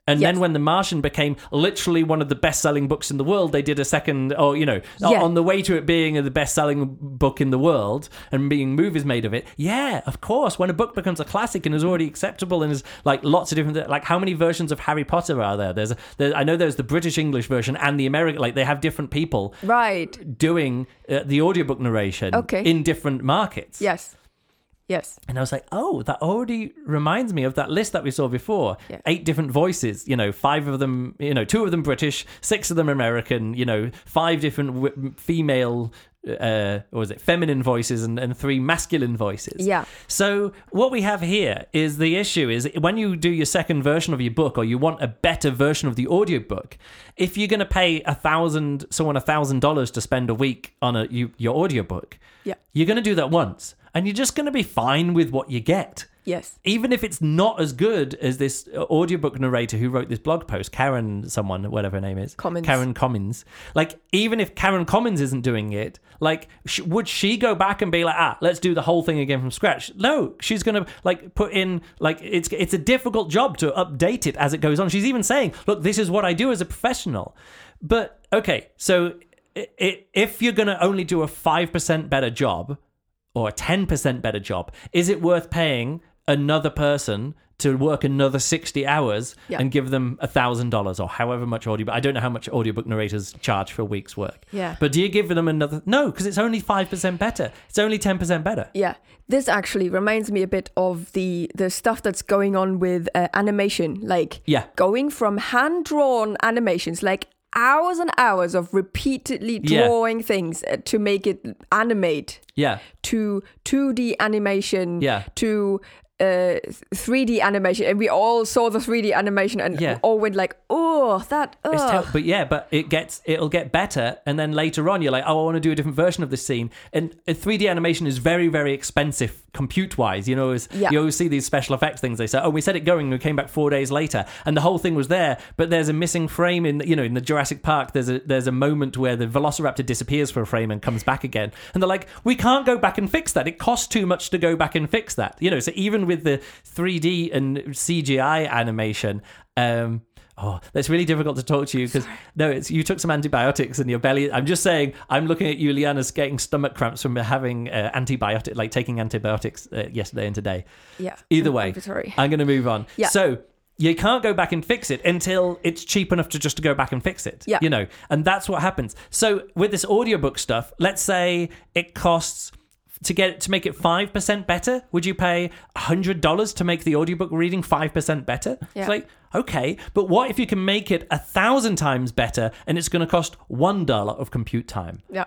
And Yes. then when The Martian became literally one of the best-selling books in the world, they did a second, or you know, Yeah. on the way to it being the best-selling book in the world and being movies made of it. Yeah, of course. When a book becomes a classic and is already acceptable and is like lots of different, like how many versions of Harry Potter are there? There's, there, I know there's the British English version and the American. Like they have different people Right. doing uh, the audiobook narration Okay. in different markets. Yes. Yes. And I was like, oh, that already reminds me of that list that we saw before. Yeah. Eight different voices, you know, five of them, you know, two of them British, six of them American, you know, five different w- female, uh, what was it, feminine voices and, and three masculine voices. Yeah. So what we have here is the issue is when you do your second version of your book or you want a better version of the audiobook, if you're going to pay a thousand, someone a thousand dollars to spend a week on a, you, your audiobook, Yeah. you're going to do that once and you're just going to be fine with what you get. Yes. Even if it's not as good as this uh, audiobook narrator who wrote this blog post, Karen, someone, whatever her name is, Commins. Karen Commins. Like, even if Karen Commins isn't doing it, like, sh- would she go back and be like, ah, let's do the whole thing again from scratch? No, she's gonna like put in like it's it's a difficult job to update it as it goes on. She's even saying, look, this is what I do as a professional. But okay, so i i if you're gonna only do a five percent better job or a 10% better job, is it worth paying another person to work another 60 hours Yeah. and give them $1,000 or however much audio? I don't know how much audiobook narrators charge for a week's work. Yeah. But do you give them another? No, because it's only 5% better. It's only 10% better. Yeah, this actually reminds me a bit of the the stuff that's going on with uh, animation, like Yeah. going from hand drawn animations, like hours and hours of repeatedly Yeah. drawing things uh, to make it animate, Yeah. to 2D animation, Yeah. to uh, 3D animation, and we all saw the 3D animation and Yeah. all went like, oh, that, It's ugh. ter- but yeah, but it gets it'll get better, and then later on you're like, oh, I want to do a different version of this scene. And a 3D animation is very very expensive compute wise. You know, as Yeah. you always see these special effects things. They say, oh, we set it going, and we came back four days later, and the whole thing was there, but there's a missing frame in you know in the Jurassic Park. There's a there's a moment where the Velociraptor disappears for a frame and comes back again, and they're like, we can't go back and fix that. It costs too much to go back and fix that. You know, so even with the 3D and CGI animation. um Oh, that's really difficult to talk to you because no, it's you took some antibiotics and your belly. I'm just saying, I'm looking at Juliane's getting stomach cramps from having uh, antibiotic, like taking antibiotics uh, yesterday and today. yeah. Either way, I'm. I'm going to move on. Yeah. So you can't go back and fix it until it's cheap enough to just to go back and fix it. Yeah. You know, and that's what happens. So with this audiobook stuff, let's say it costs to get to make it 5% better, would you pay $100 to make the audiobook reading 5% better? Yeah. It's like, okay, but what if you can make it a thousand times better and it's going to cost $1 of compute time? Yeah.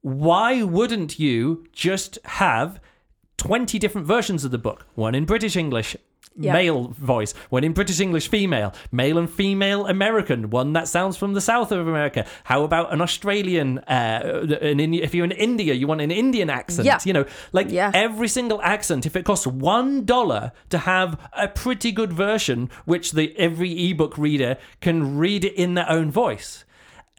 why wouldn't you just have 20 different versions of the book one in British English. Male voice, when in British English female, male and female American, one that sounds from the south of America. How about an Australian? Uh, an Indi- if you're in India, you want an Indian accent. You know, like Yeah. every single accent. If it costs one dollar to have a pretty good version, which the every ebook reader can read it in their own voice.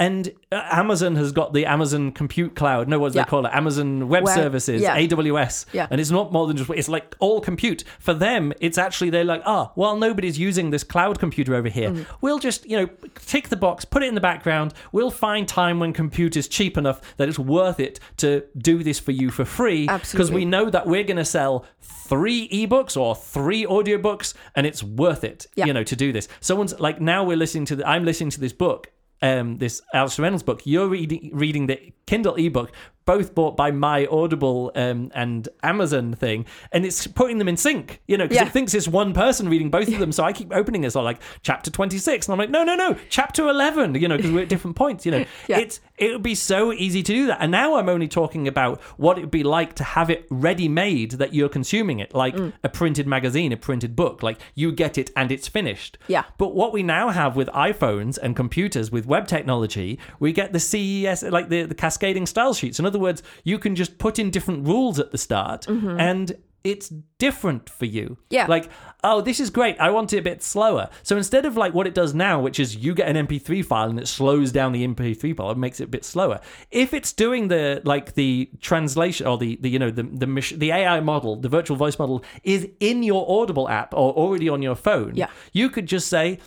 And uh, Amazon has got the Amazon Compute Cloud. No, what do Yeah. they call it? Amazon Web Web- Services, yeah. AWS. Yeah. And it's not more than just, it's like all compute. For them, it's actually, they're like, ah, well, nobody's using this cloud computer over here. Mm-hmm. We'll just, you know, tick the box, put it in the background. We'll find time when compute is cheap enough that it's worth it to do this for you for free. Because we know that we're going to sell three ebooks or three audiobooks and it's worth it, Yeah. you know, to do this. Someone's like, now we're listening to the, I'm listening to this book um, this Alastair Reynolds book. You're reading, reading the Kindle ebook, both bought by my Audible um, and Amazon thing, and it's putting them in sync. You know, because Yeah. it thinks it's one person reading both of them. So I keep opening this, or like chapter twenty six, and I'm like, no, no, no, chapter eleven. You know, because we're at different points. You know, Yeah. it's it would be so easy to do that. And now I'm only talking about what it would be like to have it ready made that you're consuming it, like Mm. a printed magazine, a printed book. Like you get it and it's finished. Yeah. But what we now have with iPhones and computers with web technology, we get the CSS, like the, the cascading style sheets. In other words, you can just put in different rules at the start and it's different for you. Mm-hmm. Yeah. Like, oh, this is great. I want it a bit slower. So instead of like what it does now, which is you get an MP3 file and it slows down the MP3 file, it makes it a bit slower. If it's doing the like the translation or the, the you know the the the AI model, the virtual voice model is in your Audible app or already on your phone. Yeah. You could just say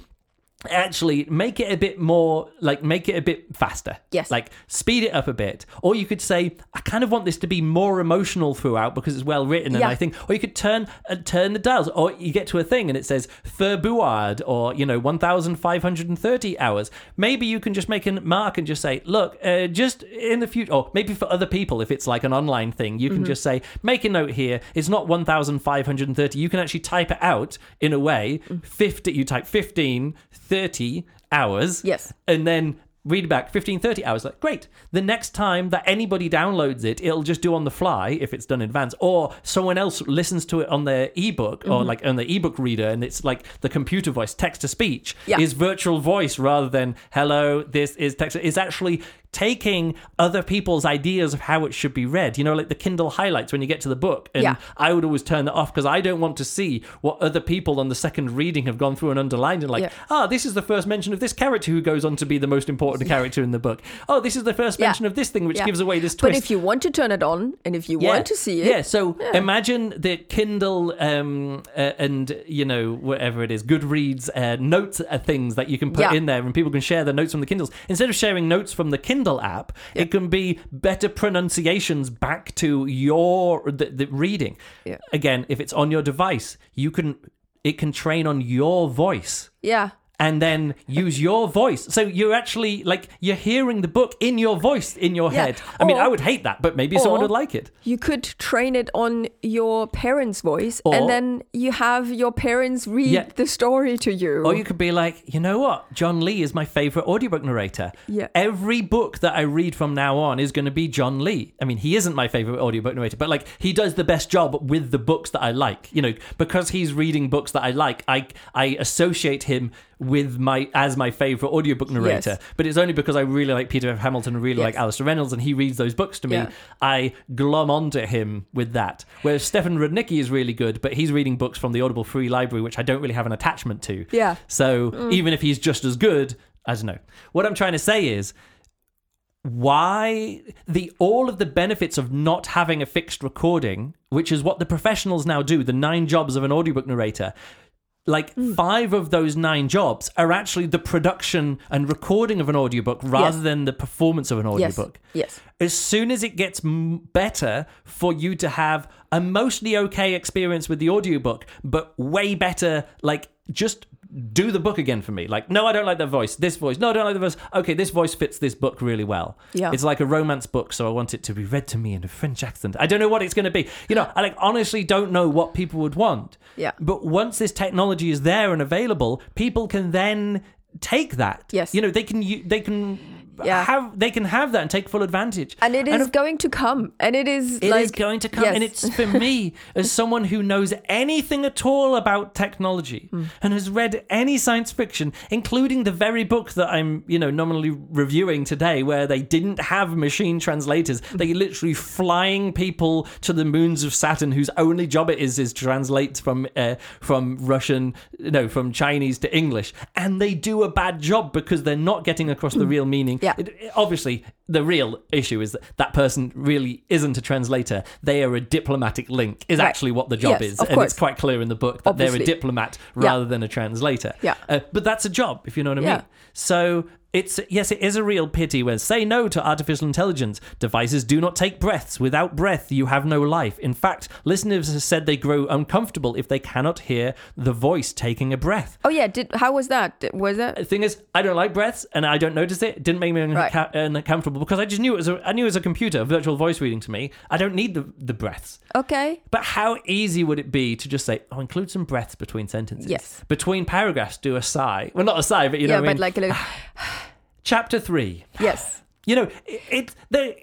actually make it a bit more like make it a bit faster Yes. like speed it up a bit or you could say i kind of want this to be more emotional throughout because it's well written and Yeah. i think or you could turn uh, turn the dials or you get to a thing and it says Furbuard or you know 1530 hours maybe you can just make a mark and just say look uh, just in the future or maybe for other people if it's like an online thing you can Mm-hmm. just say make a note here it's not 1530 you can actually type it out in a way Mm. 50 you type 15 30 hours Yes. and then read back 15 30 hours like great the next time that anybody downloads it it'll just do on the fly if it's done in advance or someone else listens to it on their ebook Mm-hmm. or like on the ebook reader and it's like the computer voice text to speech Yeah. is virtual voice rather than hello this is text is actually taking other people's ideas of how it should be read you know like the kindle highlights when you get to the book and Yeah. i would always turn that off because i don't want to see what other people on the second reading have gone through and underlined and like Yeah. ah, this is the first mention of this character who goes on to be the most important character in the book. Oh, this is the first Yeah. mention of this thing which gives away this twist. But if you want to turn it on and if you want to see it, Yeah, so imagine the Kindle um, uh, and, you know, whatever it is, Goodreads uh, notes uh, things that you can put in there and people can share the notes from the Kindles. Instead of sharing notes from the Kindle app, it can be better pronunciations back to your the, the reading. Yeah. Again, if it's on your device, you can it can train on your voice yeah. And then use your voice. So you're actually like you're hearing the book in your voice in your Yeah. head. I mean, I would hate that, but maybe someone would like it. You could train it on your parents' voice, Or- and then you have your parents read Yeah. the story to you. Or you could be like, you know what? John Lee is my favorite audiobook narrator. Yeah. Every book that I read from now on is going to be John Lee. I mean, he isn't my favorite audiobook narrator, but like he does the best job with the books that I like. You know, because he's reading books that I like, I I associate him with my as my favorite audiobook narrator. Yes. But it's only because I really like Peter F. Hamilton and really Yes. like Alastair Reynolds and he reads those books to me. Yeah. I glom onto him with that. Whereas Stefan Rudnicki is really good, but he's reading books from the Audible free library, which I don't really have an attachment to. Yeah. So mm. even if he's just as good, I don't know. What I'm trying to say is why the all of the benefits of not having a fixed recording, which is what the professionals now do, the nine jobs of an audiobook narrator. Like hmm. five of those nine jobs are actually the production and recording of an audiobook rather Yes. than the performance of an yes. audiobook Yes. as soon as it gets m- better for you to have a mostly okay experience with the audiobook but way better like just do the book again for me. Like no i don't like that voice. This voice. No i don't like the voice. Okay this voice fits this book really well. Yeah. it's like a romance book so i want it to be read to me in a french accent. I don't know what it's going to be. You know i like honestly don't know what people would want. Yeah. but once this technology is there and available people can then take that. Yes. you know they can they can Yeah. have they can have that and take full advantage. and it is of- going to come and it is It is like going to come, yes. and it's for me as someone who knows anything at all about technology Hmm. and has read any science fiction, including the very book that I'm, you know, nominally reviewing today, where they didn't have machine translators. Hmm. They literally flying people to the moons of Saturn, whose only job it is is to translate from uh, from Russian, no, from Chinese to English, and they do a bad job because they're not getting across the real meaning. Yeah. It- it- obviously, the real issue is that that person really isn't a translator. They are a diplomatic link, is Right. actually what the job Yes, is. and course. it's quite clear in the book that they're a Obviously. diplomat Yeah. rather than a translator. Yeah. Uh, but that's a job, if you know what I Yeah. mean. So it's yes, it is a real pity when say no to artificial intelligence. Devices do not take breaths. Without breath, you have no life. In fact, listeners have said they grow uncomfortable if they cannot hear the voice taking a breath. oh yeah did how was that was that The thing is, I don't like breaths, and I don't notice it. It didn't make me Right. unca- uncomfortable because I just knew it was. A, I knew it was a computer, a virtual voice reading to me. I don't need the the breaths. okay But how easy would it be to just say, "Oh, include some breaths between sentences"? Yes. Between paragraphs, do a sigh. Well, not a sigh, but you know yeah what I but mean. like a little Chapter three. yes You know, it, it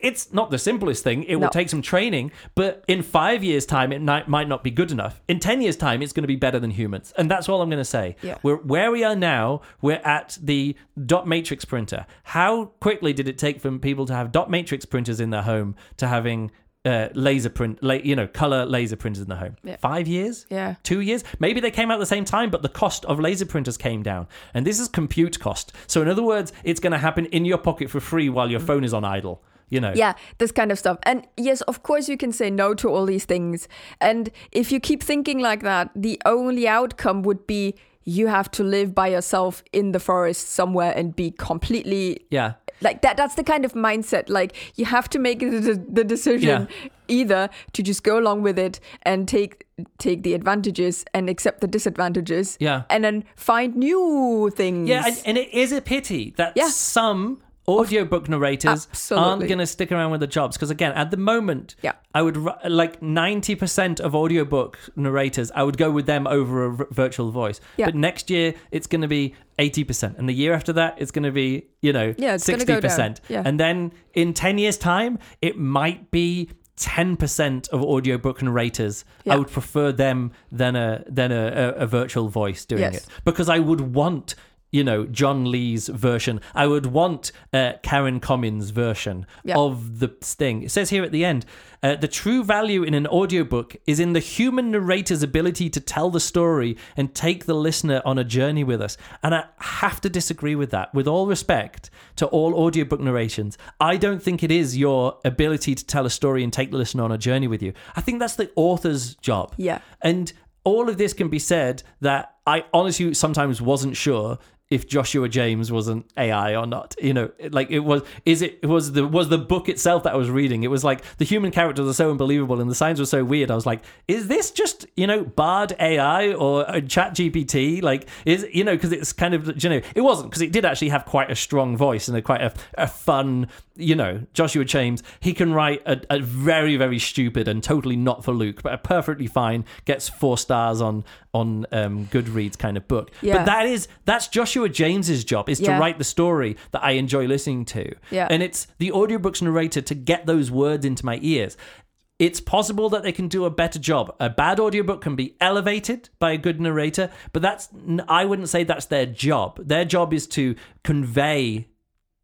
it's not the simplest thing. It No. will take some training, but in five years' time, it might, might not be good enough. In ten years' time, it's going to be better than humans, and that's all I'm going to say. Yeah. We're where we are now. We're at the dot matrix printer. How quickly did it take for people to have dot matrix printers in their home to having uh, laser print, la- you know, color laser printers in the home? Yeah. Five years. yeah Two years? Maybe they came out at the same time, but the cost of laser printers came down. And this is compute cost. So, in other words, it's going to happen in your pocket for free while your phone is on idle. You know? yeah this kind of stuff and yes of course you can say no to all these things and if you keep thinking like that the only outcome would be you have to live by yourself in the forest somewhere and be completely Yeah. like that that's the kind of mindset like you have to make the, the decision either to just go along with it and take take the advantages and accept the disadvantages Yeah. and then find new things Yeah, and, and it is a pity that Yeah. some audiobook narrators aren't going to stick around with the jobs because again at the moment Yeah. i would like 90% of audiobook narrators i would go with them over a virtual voice Yeah. but next year it's going to be 80% and the year after that it's going to be you know Yeah, 60% go. Yeah. and then in 10 years time it might be 10% of audiobook narrators i would prefer them than a than a, a, a virtual voice doing Yes. it because I would want you know John Lee's version. I would want uh, Karen Commins' version Yeah. of the Sting. It says here at the end, uh, the true value in an audiobook is in the human narrator's ability to tell the story and take the listener on a journey with us. And I have to disagree with that. With all respect to all audiobook narrations, I don't think it is your ability to tell a story and take the listener on a journey with you. I think that's the author's job. Yeah. And all of this can be said that I honestly sometimes wasn't sure if Joshua James was an AI or not. You know, like it was is it, was the was the book itself that I was reading. It was like the human characters are so unbelievable and the signs were so weird. I was like, is this just, you know, Bard AI or uh, a Chat GPT? Like is you know, because it's kind of you know, it wasn't because it did actually have quite a strong voice and a quite a, a fun you know, Joshua James, he can write a, a very, very stupid and totally not for Luke, but a perfectly fine, gets four stars on on um, Goodreads kind of book. Yeah. But that is that's Joshua James's job is to write the story that I enjoy listening to. Yeah. And it's the audiobook's narrator to get those words into my ears. It's possible that they can do a better job. A bad audiobook can be elevated by a good narrator, but that's I wouldn't say that's their job. Their job is to convey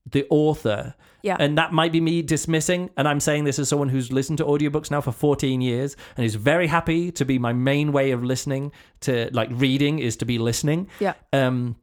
the author. Yeah. And that might be me dismissing. And I'm saying this as someone who's listened to audiobooks now for 14 years and is very happy to be my main way of listening to like reading is to be listening. Yeah. Um,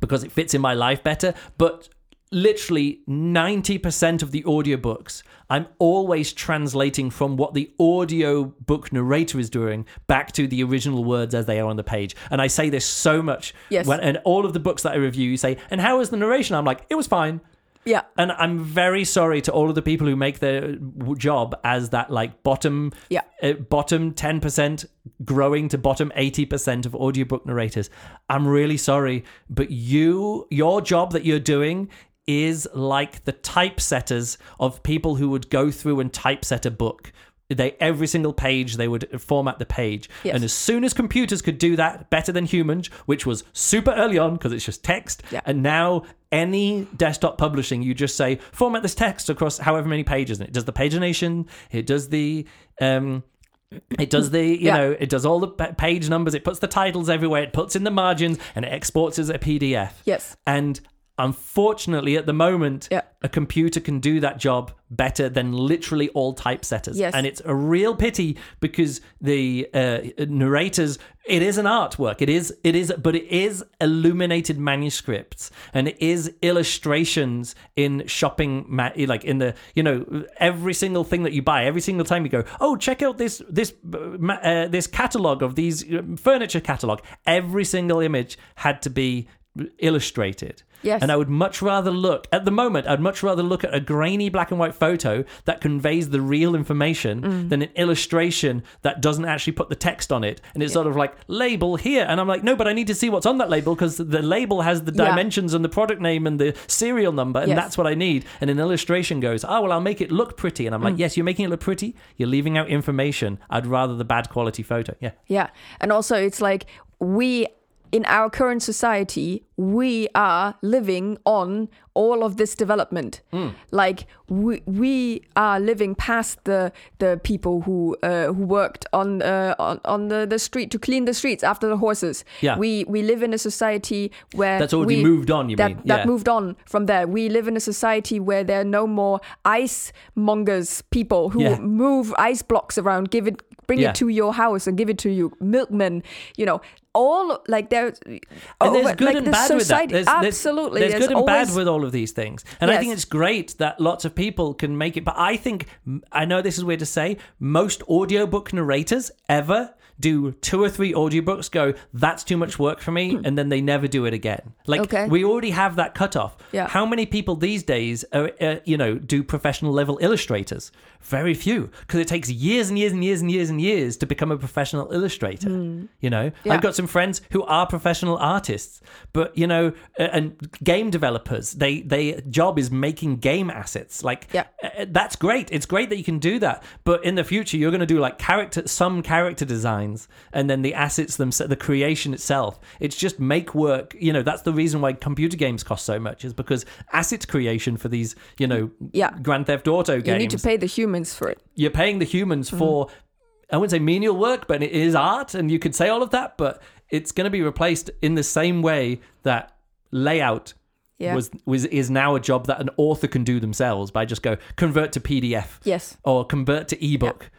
because it fits in my life better. But literally 90% of the audiobooks, I'm always translating from what the audio book narrator is doing back to the original words as they are on the page. And I say this so much. Yes. When, and all of the books that I review, you say, and how was the narration? I'm like, it was fine. Yeah. And I'm very sorry to all of the people who make their job as that like bottom Yeah. uh, bottom 10% growing to bottom 80% of audiobook narrators. I'm really sorry, but you your job that you're doing is like the typesetters of people who would go through and typeset a book they every single page they would format the page Yes. and as soon as computers could do that better than humans which was super early on because it's just text Yeah. and now any desktop publishing you just say format this text across however many pages and it does the pagination it does the um it does the, you Yeah. know, it does all the page numbers. It puts the titles everywhere. It puts in the margins and it exports as a PDF. Yes. And unfortunately, at the moment, Yeah. a computer can do that job better than literally all typesetters. Yes. And it's a real pity because the uh, narrators, it is an artwork. It is, it is, but it is illuminated manuscripts and it is illustrations in shopping, ma- like in the, you know, every single thing that you buy, every single time you go, oh, check out this, this, uh, uh, this catalog of these uh, furniture catalog. Every single image had to be illustrated. Yes. And I would much rather look at the moment. I'd much rather look at a grainy black and white photo that conveys the real information Mm. than an illustration that doesn't actually put the text on it. And it's sort of like label here, and I'm like, no, but I need to see what's on that label because the label has the Yeah. dimensions and the product name and the serial number, and Yes. that's what I need. And an illustration goes, oh well, I'll make it look pretty, and I'm Mm. like, yes, you're making it look pretty. You're leaving out information. I'd rather the bad quality photo. Yeah. Yeah. And also, it's like we, in our current society, we are living on all of this development. Like we, we are living past the the people who uh, who worked on uh, on, on the, the street to clean the streets after the horses. Yeah. We we live in a society where That's already we- moved on, you that, mean? That Yeah. moved on from there. We live in a society where there are no more ice mongers, people who Yeah. move ice blocks around, give it, bring Yeah. it to your house and give it to you. Milkmen, you know, all like there's And there's good and bad with that. There's, there's- absolutely. There's, good and always, bad with all of these things. And I think it's great that lots of people can make it. But I think, I know this is weird to say, most audiobook narrators ever do two or three audiobooks, go, that's too much work for me, and then they never do it again. Like, Okay. we already have that cutoff. Yeah. How many people these days, are, uh, you know, do professional level illustrators? Very few, because it takes years and years and years and years and years to become a professional illustrator. You know, Hmm. Yeah. I've got some friends who are professional artists, but you know, uh, and game developers. They they job is making game assets. Like, Yeah. uh, that's great. It's great that you can do that. But in the future, you're going to do like character, some character designs, and then the assets themselves, the creation itself. It's just make work. You know, that's the reason why computer games cost so much is because asset creation for these, you know, Yeah. Grand Theft Auto games. you need to pay the humans for it. you're paying the humans mm-hmm. for I wouldn't say menial work, but it is art, and you could say all of that, but it's going to be replaced in the same way that layout Yeah. was was is now a job that an author can do themselves by just go convert to PDF Yes. or convert to ebook. Yeah.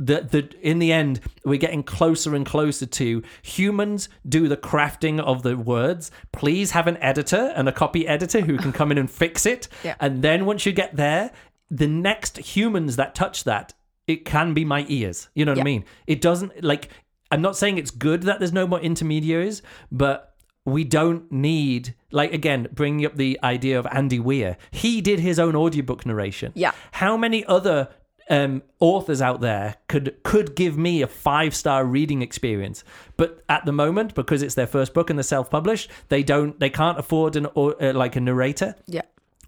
The, the in the end we're getting closer and closer to humans do the crafting of the words please have an editor and a copy editor who can come in and fix it Yeah. and then once you get there the next humans that touch that it can be my ears you know what i Yeah. mean it doesn't like i'm not saying it's good that there's no more intermediaries but we don't need like again bringing up the idea of andy weir he did his own audiobook narration Yeah. how many other um, authors out there could could give me a five star reading experience, but at the moment, because it's their first book and they're self published, they don't they can't afford an uh, like a narrator. Yeah.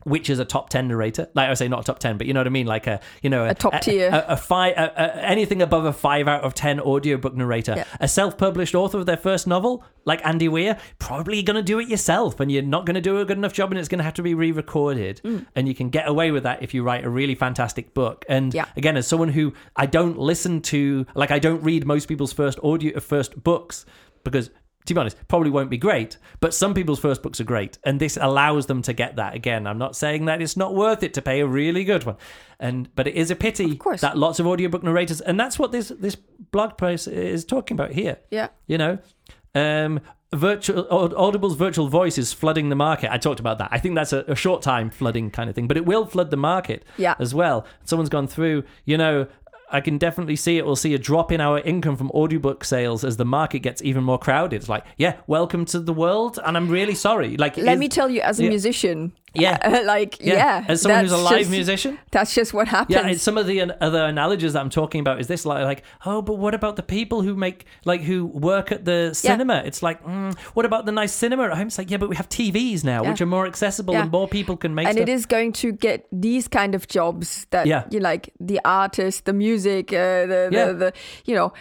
Which is a top ten narrator? Like I say, not a top ten, but you know what I mean. Like a you know a, top tier. a, a five, a, a, anything above a five out of ten audiobook narrator. Yeah. A self-published author of their first novel, like Andy Weir, probably going to do it yourself, and you're not going to do a good enough job, and it's going to have to be re-recorded. Mm. And you can get away with that if you write a really fantastic book. And Yeah. again, as someone who I don't listen to, like I don't read most people's first audio, first books because. To be honest, probably won't be great, but some people's first books are great, and this allows them to get that. Again, I'm not saying that it's not worth it to pay a really good one, and but it is a pity that lots of audiobook narrators, and that's what this this blog post is talking about here. Yeah. You know, um, virtual Audible's virtual voice is flooding the market. I talked about that. I think that's a, a short time flooding kind of thing, but it will flood the market Yeah. as well. Someone's gone through, you know. I can definitely see it. We'll see a drop in our income from audiobook sales as the market gets even more crowded. It's like, yeah, welcome to the world, and I'm really sorry. Like, Let is- me tell you, as a yeah. musician, Yeah. like yeah, As someone who's a live just- musician. That's just what happens. Yeah, and some of the an- other analogies that I'm talking about is this like, like, oh, but what about the people who make, like, who work at the cinema? It's like, mm, what about the nice cinema at home? It's like, yeah, but we have TVs now, Yeah. which are more accessible Yeah. and more people can make and stuff. it is going to get these kind of jobs that Yeah. you like the artist, the music, uh, the, the, Yeah. the you know.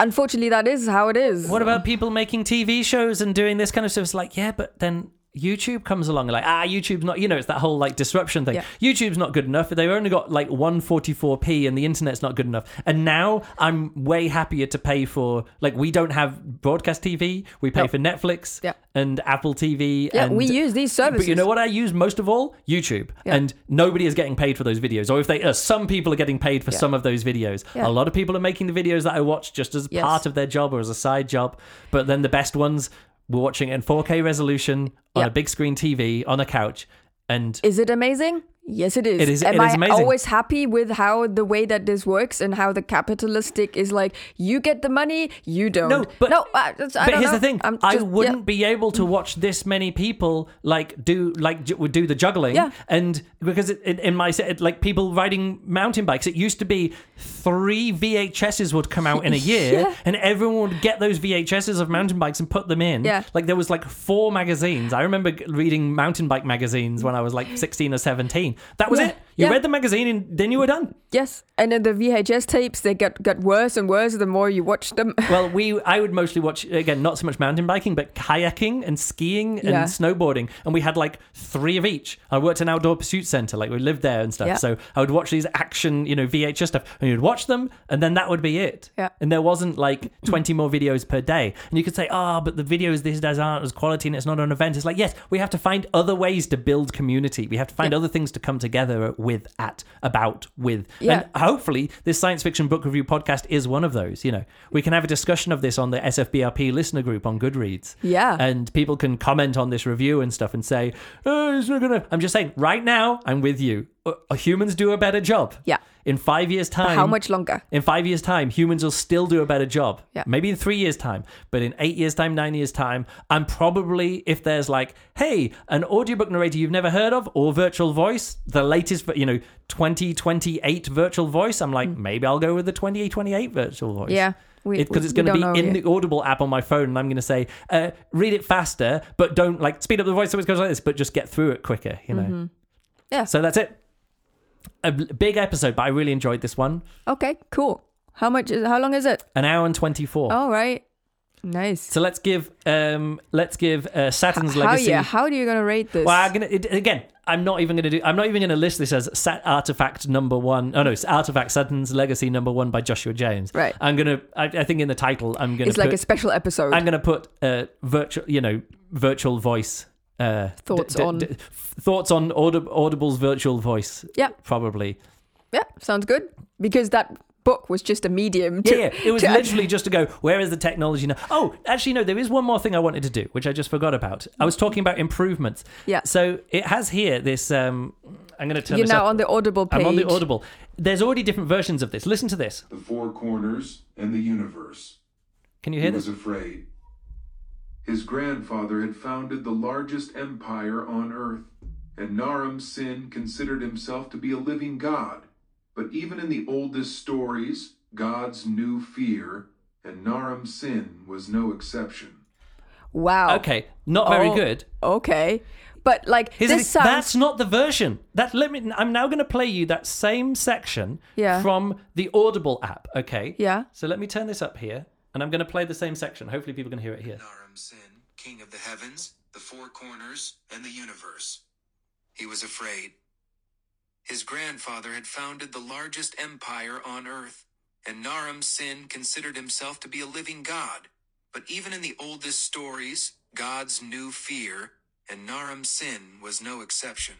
Unfortunately, that is how it is. What about people making TV shows and doing this kind of stuff? It's like, yeah, but then YouTube comes along and like, ah, YouTube's not, you know, it's that whole like disruption thing. Yeah. YouTube's not good enough. They've only got like 144p and the internet's not good enough. And now I'm way happier to pay for, like, we don't have broadcast TV. We pay No. for Netflix Yeah. and Apple TV. Yeah, and, we use these services. But you know what I use most of all? YouTube. Yeah. And nobody is getting paid for those videos. Or if they, uh, some people are getting paid for some of those videos. A lot of people are making the videos that I watch just as Yes. part of their job or as a side job. But then the best ones, we're watching it in 4K resolution on Yeah. a big screen TV on a couch. And Is it amazing? Yes, it is. It is- Am it is I amazing. always happy with how the way that this works and how the capitalistic is like you get the money, you don't. No, but- no. I, I but here's know. the thing: I'm I wouldn't yeah. be able to watch this many people like do like would do the juggling, Yeah. and because it, it, in my set, like people riding mountain bikes, it used to be three VHSs would come out in a year, Yeah. and everyone would get those VHSs of mountain bikes and put them in. Yeah. like there was like four magazines. I remember reading mountain bike magazines when I was like sixteen or seventeen. That was Yeah. it. You Yeah. read the magazine and then you were done. Yes, and then the VHS tapes they get got worse and worse the more you watch them. Well, we I would mostly watch again not so much mountain biking, but kayaking and skiing and Yeah. snowboarding, and we had like three of each. I worked in an outdoor pursuit center, like we lived there and stuff. Yeah. So I would watch these action, you know, VHS stuff, and you'd watch them, and then that would be it. Yeah. And there wasn't like twenty more videos per day, and you could say, ah, but the videos these days aren't as quality, and it's not an event. It's like yes, we have to find other ways to build community. We have to find other things to come together with, at, about, with, Yeah. and hopefully this science fiction book review podcast is one of those you know we can have a discussion of this on the sfbrp listener group on goodreads Yeah. and people can comment on this review and stuff and say oh, it's not gonna i'm just saying right now i'm with you Uh, humans do a better job Yeah. In five years time How much longer? in five years' time, humans will still do a better job. Yeah. Maybe in three years' time, but in eight years' time, nine years' time, I'm probably, if there's like, hey, an audiobook narrator you've never heard of or virtual voice, the latest, you know, 2028 virtual voice, I'm like, maybe I'll go with the 2028 virtual voice. Yeah, Because we- it's going to be in yet. the Audible app on my phone, and I'm going to say, uh, read it faster, but don't like speed up the voice so it goes like this, but just get through it quicker, you know? Mm-hmm. Yeah. So that's it. A big episode, but I really enjoyed this one. Okay, cool. How much is? How long is it? An hour and 24. All right, nice. So let's give um let's give uh, Saturn's How legacy. yeah? How are you gonna rate this? well, I'm gonna it, again. I'm not even gonna do. I'm not even gonna list this as Sat Artifact number one. Oh no, it's Artifact Saturn's Legacy number one by Joshua James. Right. I'm gonna. I, I think in the title, I'm gonna. it's like a special episode. I'm gonna put uh virtual. You know, virtual voice. Uh, Thoughts on- thoughts on Audib- Audible's virtual voice. Yeah. probably. yeah, sounds good. Because that book was just a medium. To, Yeah, yeah. it was to- literally just to go, where is the technology now? Oh, actually, no, there is one more thing I wanted to do, which I just forgot about. I was talking about improvements. Yeah. So it has here this. Um, I'm going to turn You're this now up. on the Audible page. I'm on the Audible. There's already different versions of this. Listen to this. the four corners, and the universe. Can you He hear was this? afraid. His grandfather had founded the largest empire on earth, and Naram Sin considered himself to be a living god. But even in the oldest stories, gods knew fear, and Naram Sin was no exception. Wow. Okay, not very Oh, good. Okay. But like Here's the this thing, sounds That's not the version. That let me. I'm now going to play you that same section Yeah. from the Audible app. Okay. Yeah. So let me turn this up here, and I'm going to play the same section. Hopefully, people can hear it here. Naram Sin, king of the heavens, the four corners, and the universe. He was afraid. His grandfather had founded the largest empire on earth, and Naram Sin considered himself to be a living god. But even in the oldest stories, gods knew fear, and Naram Sin was no exception.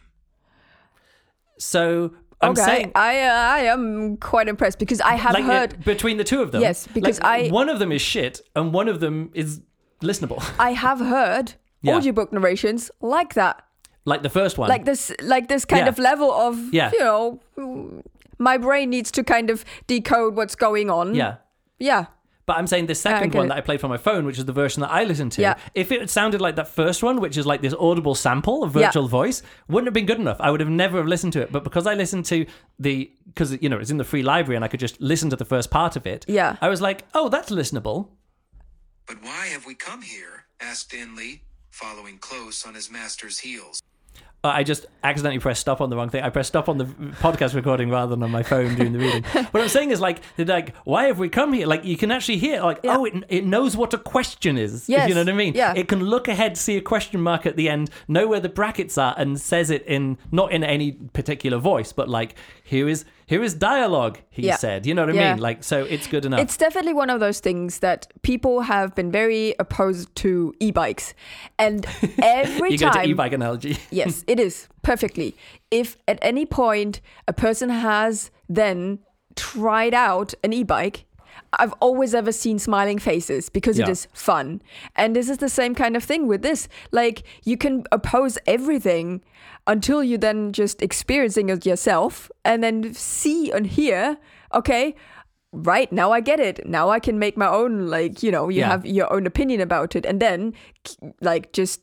So I'm okay. saying I uh, I am quite impressed because I have like heard between the two of them. Yes, because like, I- one of them is shit and one of them is listenable. I have heard Yeah. audiobook narrations like that. like the first one. Like this like this kind Yeah. of level of Yeah. you know my brain needs to kind of decode what's going on. yeah. Yeah. But I'm saying the second one it. that I played from my phone, which is the version that I listened to, Yeah. if it had sounded like that first one, which is like this audible sample of Yeah. virtual voice, wouldn't have been good enough. I would have never have listened to it. But because I listened to the, because, you know, it's in the free library and I could just listen to the first part of it, Yeah. I was like, oh, that's listenable. But why have we come here? asked Inley, following close on his master's heels. Uh, I just accidentally pressed stop on the wrong thing. I pressed stop on the podcast recording rather than on my phone during the reading. what I'm saying is like, they're like, why have we come here? Like, you can actually hear, like, Yeah. oh, it, it knows what a question is. If Yes. you know what I mean? Yeah. It can look ahead, see a question mark at the end, know where the brackets are, and says it in not in any particular voice, but like, here is here is dialogue. He Yeah. said. You know what I Yeah. mean? Like, so it's good enough. It's definitely one of those things that people have been very opposed to e-bikes, and every you go to time, e-bike analogy. yes, it is perfectly. If at any point a person has then tried out an e-bike, I've always ever seen smiling faces because it Yeah. is fun. And this is the same kind of thing with this. Like you can oppose everything until you then just experiencing it yourself and then see and hear, okay, right now I get it. Now I can make my own like, you know, you Yeah. have your own opinion about it and then like just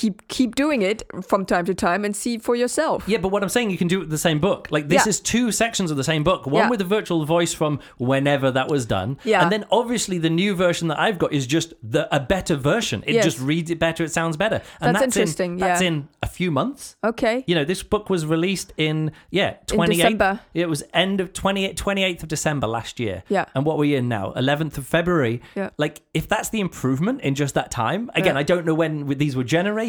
keep keep doing it from time to time and see for yourself. Yeah, but what I'm saying, you can do it with the same book. Like this Yeah. is two sections of the same book. One Yeah. with the virtual voice from whenever that was done, Yeah. and then obviously the new version that I've got is just the a better version. It Yes. just reads it better. It sounds better. And That's that's, in- that's yeah. in a few months. Okay. You know, this book was released in yeah, 28th. December. It was end of 28 28th of December last year. Yeah. And what we're in now, 11th of February. Yeah. Like if that's the improvement in just that time. Again, Yeah. I don't know when these were generated,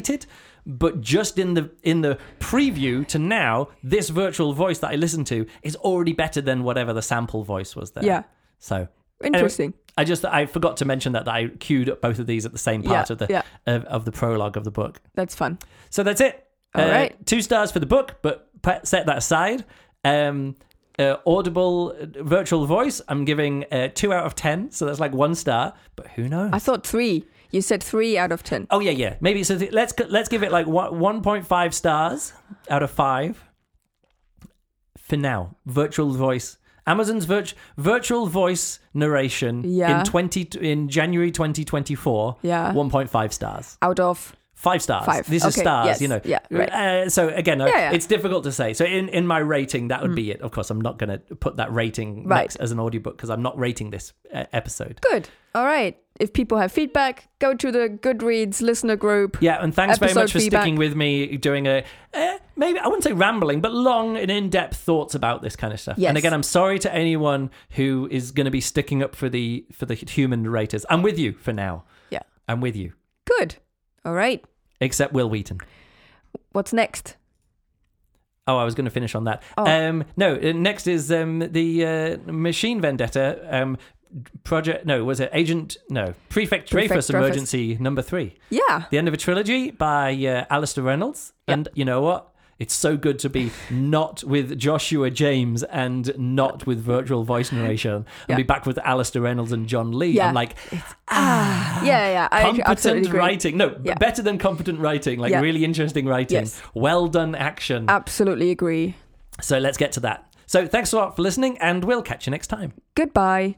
but just in the in the preview to now, this virtual voice that I listened to is already better than whatever the sample voice was there. Yeah. So anyway, Interesting. I just I forgot to mention that, that I queued up both of these at the same part Yeah, of the yeah. of, of the prologue of the book. That's fun. So that's it. All uh, right. Two stars for the book, but set that aside. Um, uh, audible uh, virtual voice, I'm giving uh, two out of ten, so that's like one star. But who knows? I thought three. You said three out of ten. oh yeah, yeah. Maybe so. Th- let's let's give it like one point five stars out of five for now. Virtual voice. Amazon's virt- virtual voice narration Yeah. in twenty in January 2024. Yeah. 1.5 stars. Out of Five stars. Five. This is stars, yes, you know. yeah, right. Uh, so again, uh, Yeah, yeah. it's difficult to say. So in, in my rating, that would be it. Of course, I'm not going to put that rating Right. next as an audiobook because I'm not rating this uh, episode. good. All right. If people have feedback, go to the Goodreads listener group. Yeah, and thanks very much for feedback. sticking with me doing a uh, maybe I wouldn't say rambling, but long and in-depth thoughts about this kind of stuff. Yes. And again, I'm sorry to anyone who is going to be sticking up for the for the human narrators. I'm with you for now. Yeah. I'm with you, Good. All right. except Wil Wheaton. What's next? Oh, I was going to finish on that. Oh. Um, no, uh, next is um, the uh, Machine Vendetta um, project. No, was it Agent? No, Prefect, Prefect Dreyfus Dreyfus. Emergency Number Three. Yeah. The end of a trilogy by uh, Alastair Reynolds. Yep. And you know what? It's so good to be not with Joshua James and not with virtual voice narration and Yeah. be back with Alastair Reynolds and John Lee. Yeah. I'm like, ah, ah, Yeah, yeah. I competent writing. No, Yeah. better than competent writing. Like Yeah. really interesting writing. Yes. Well done action. Absolutely agree. So let's get to that. So thanks a lot for listening, and we'll catch you next time. Goodbye.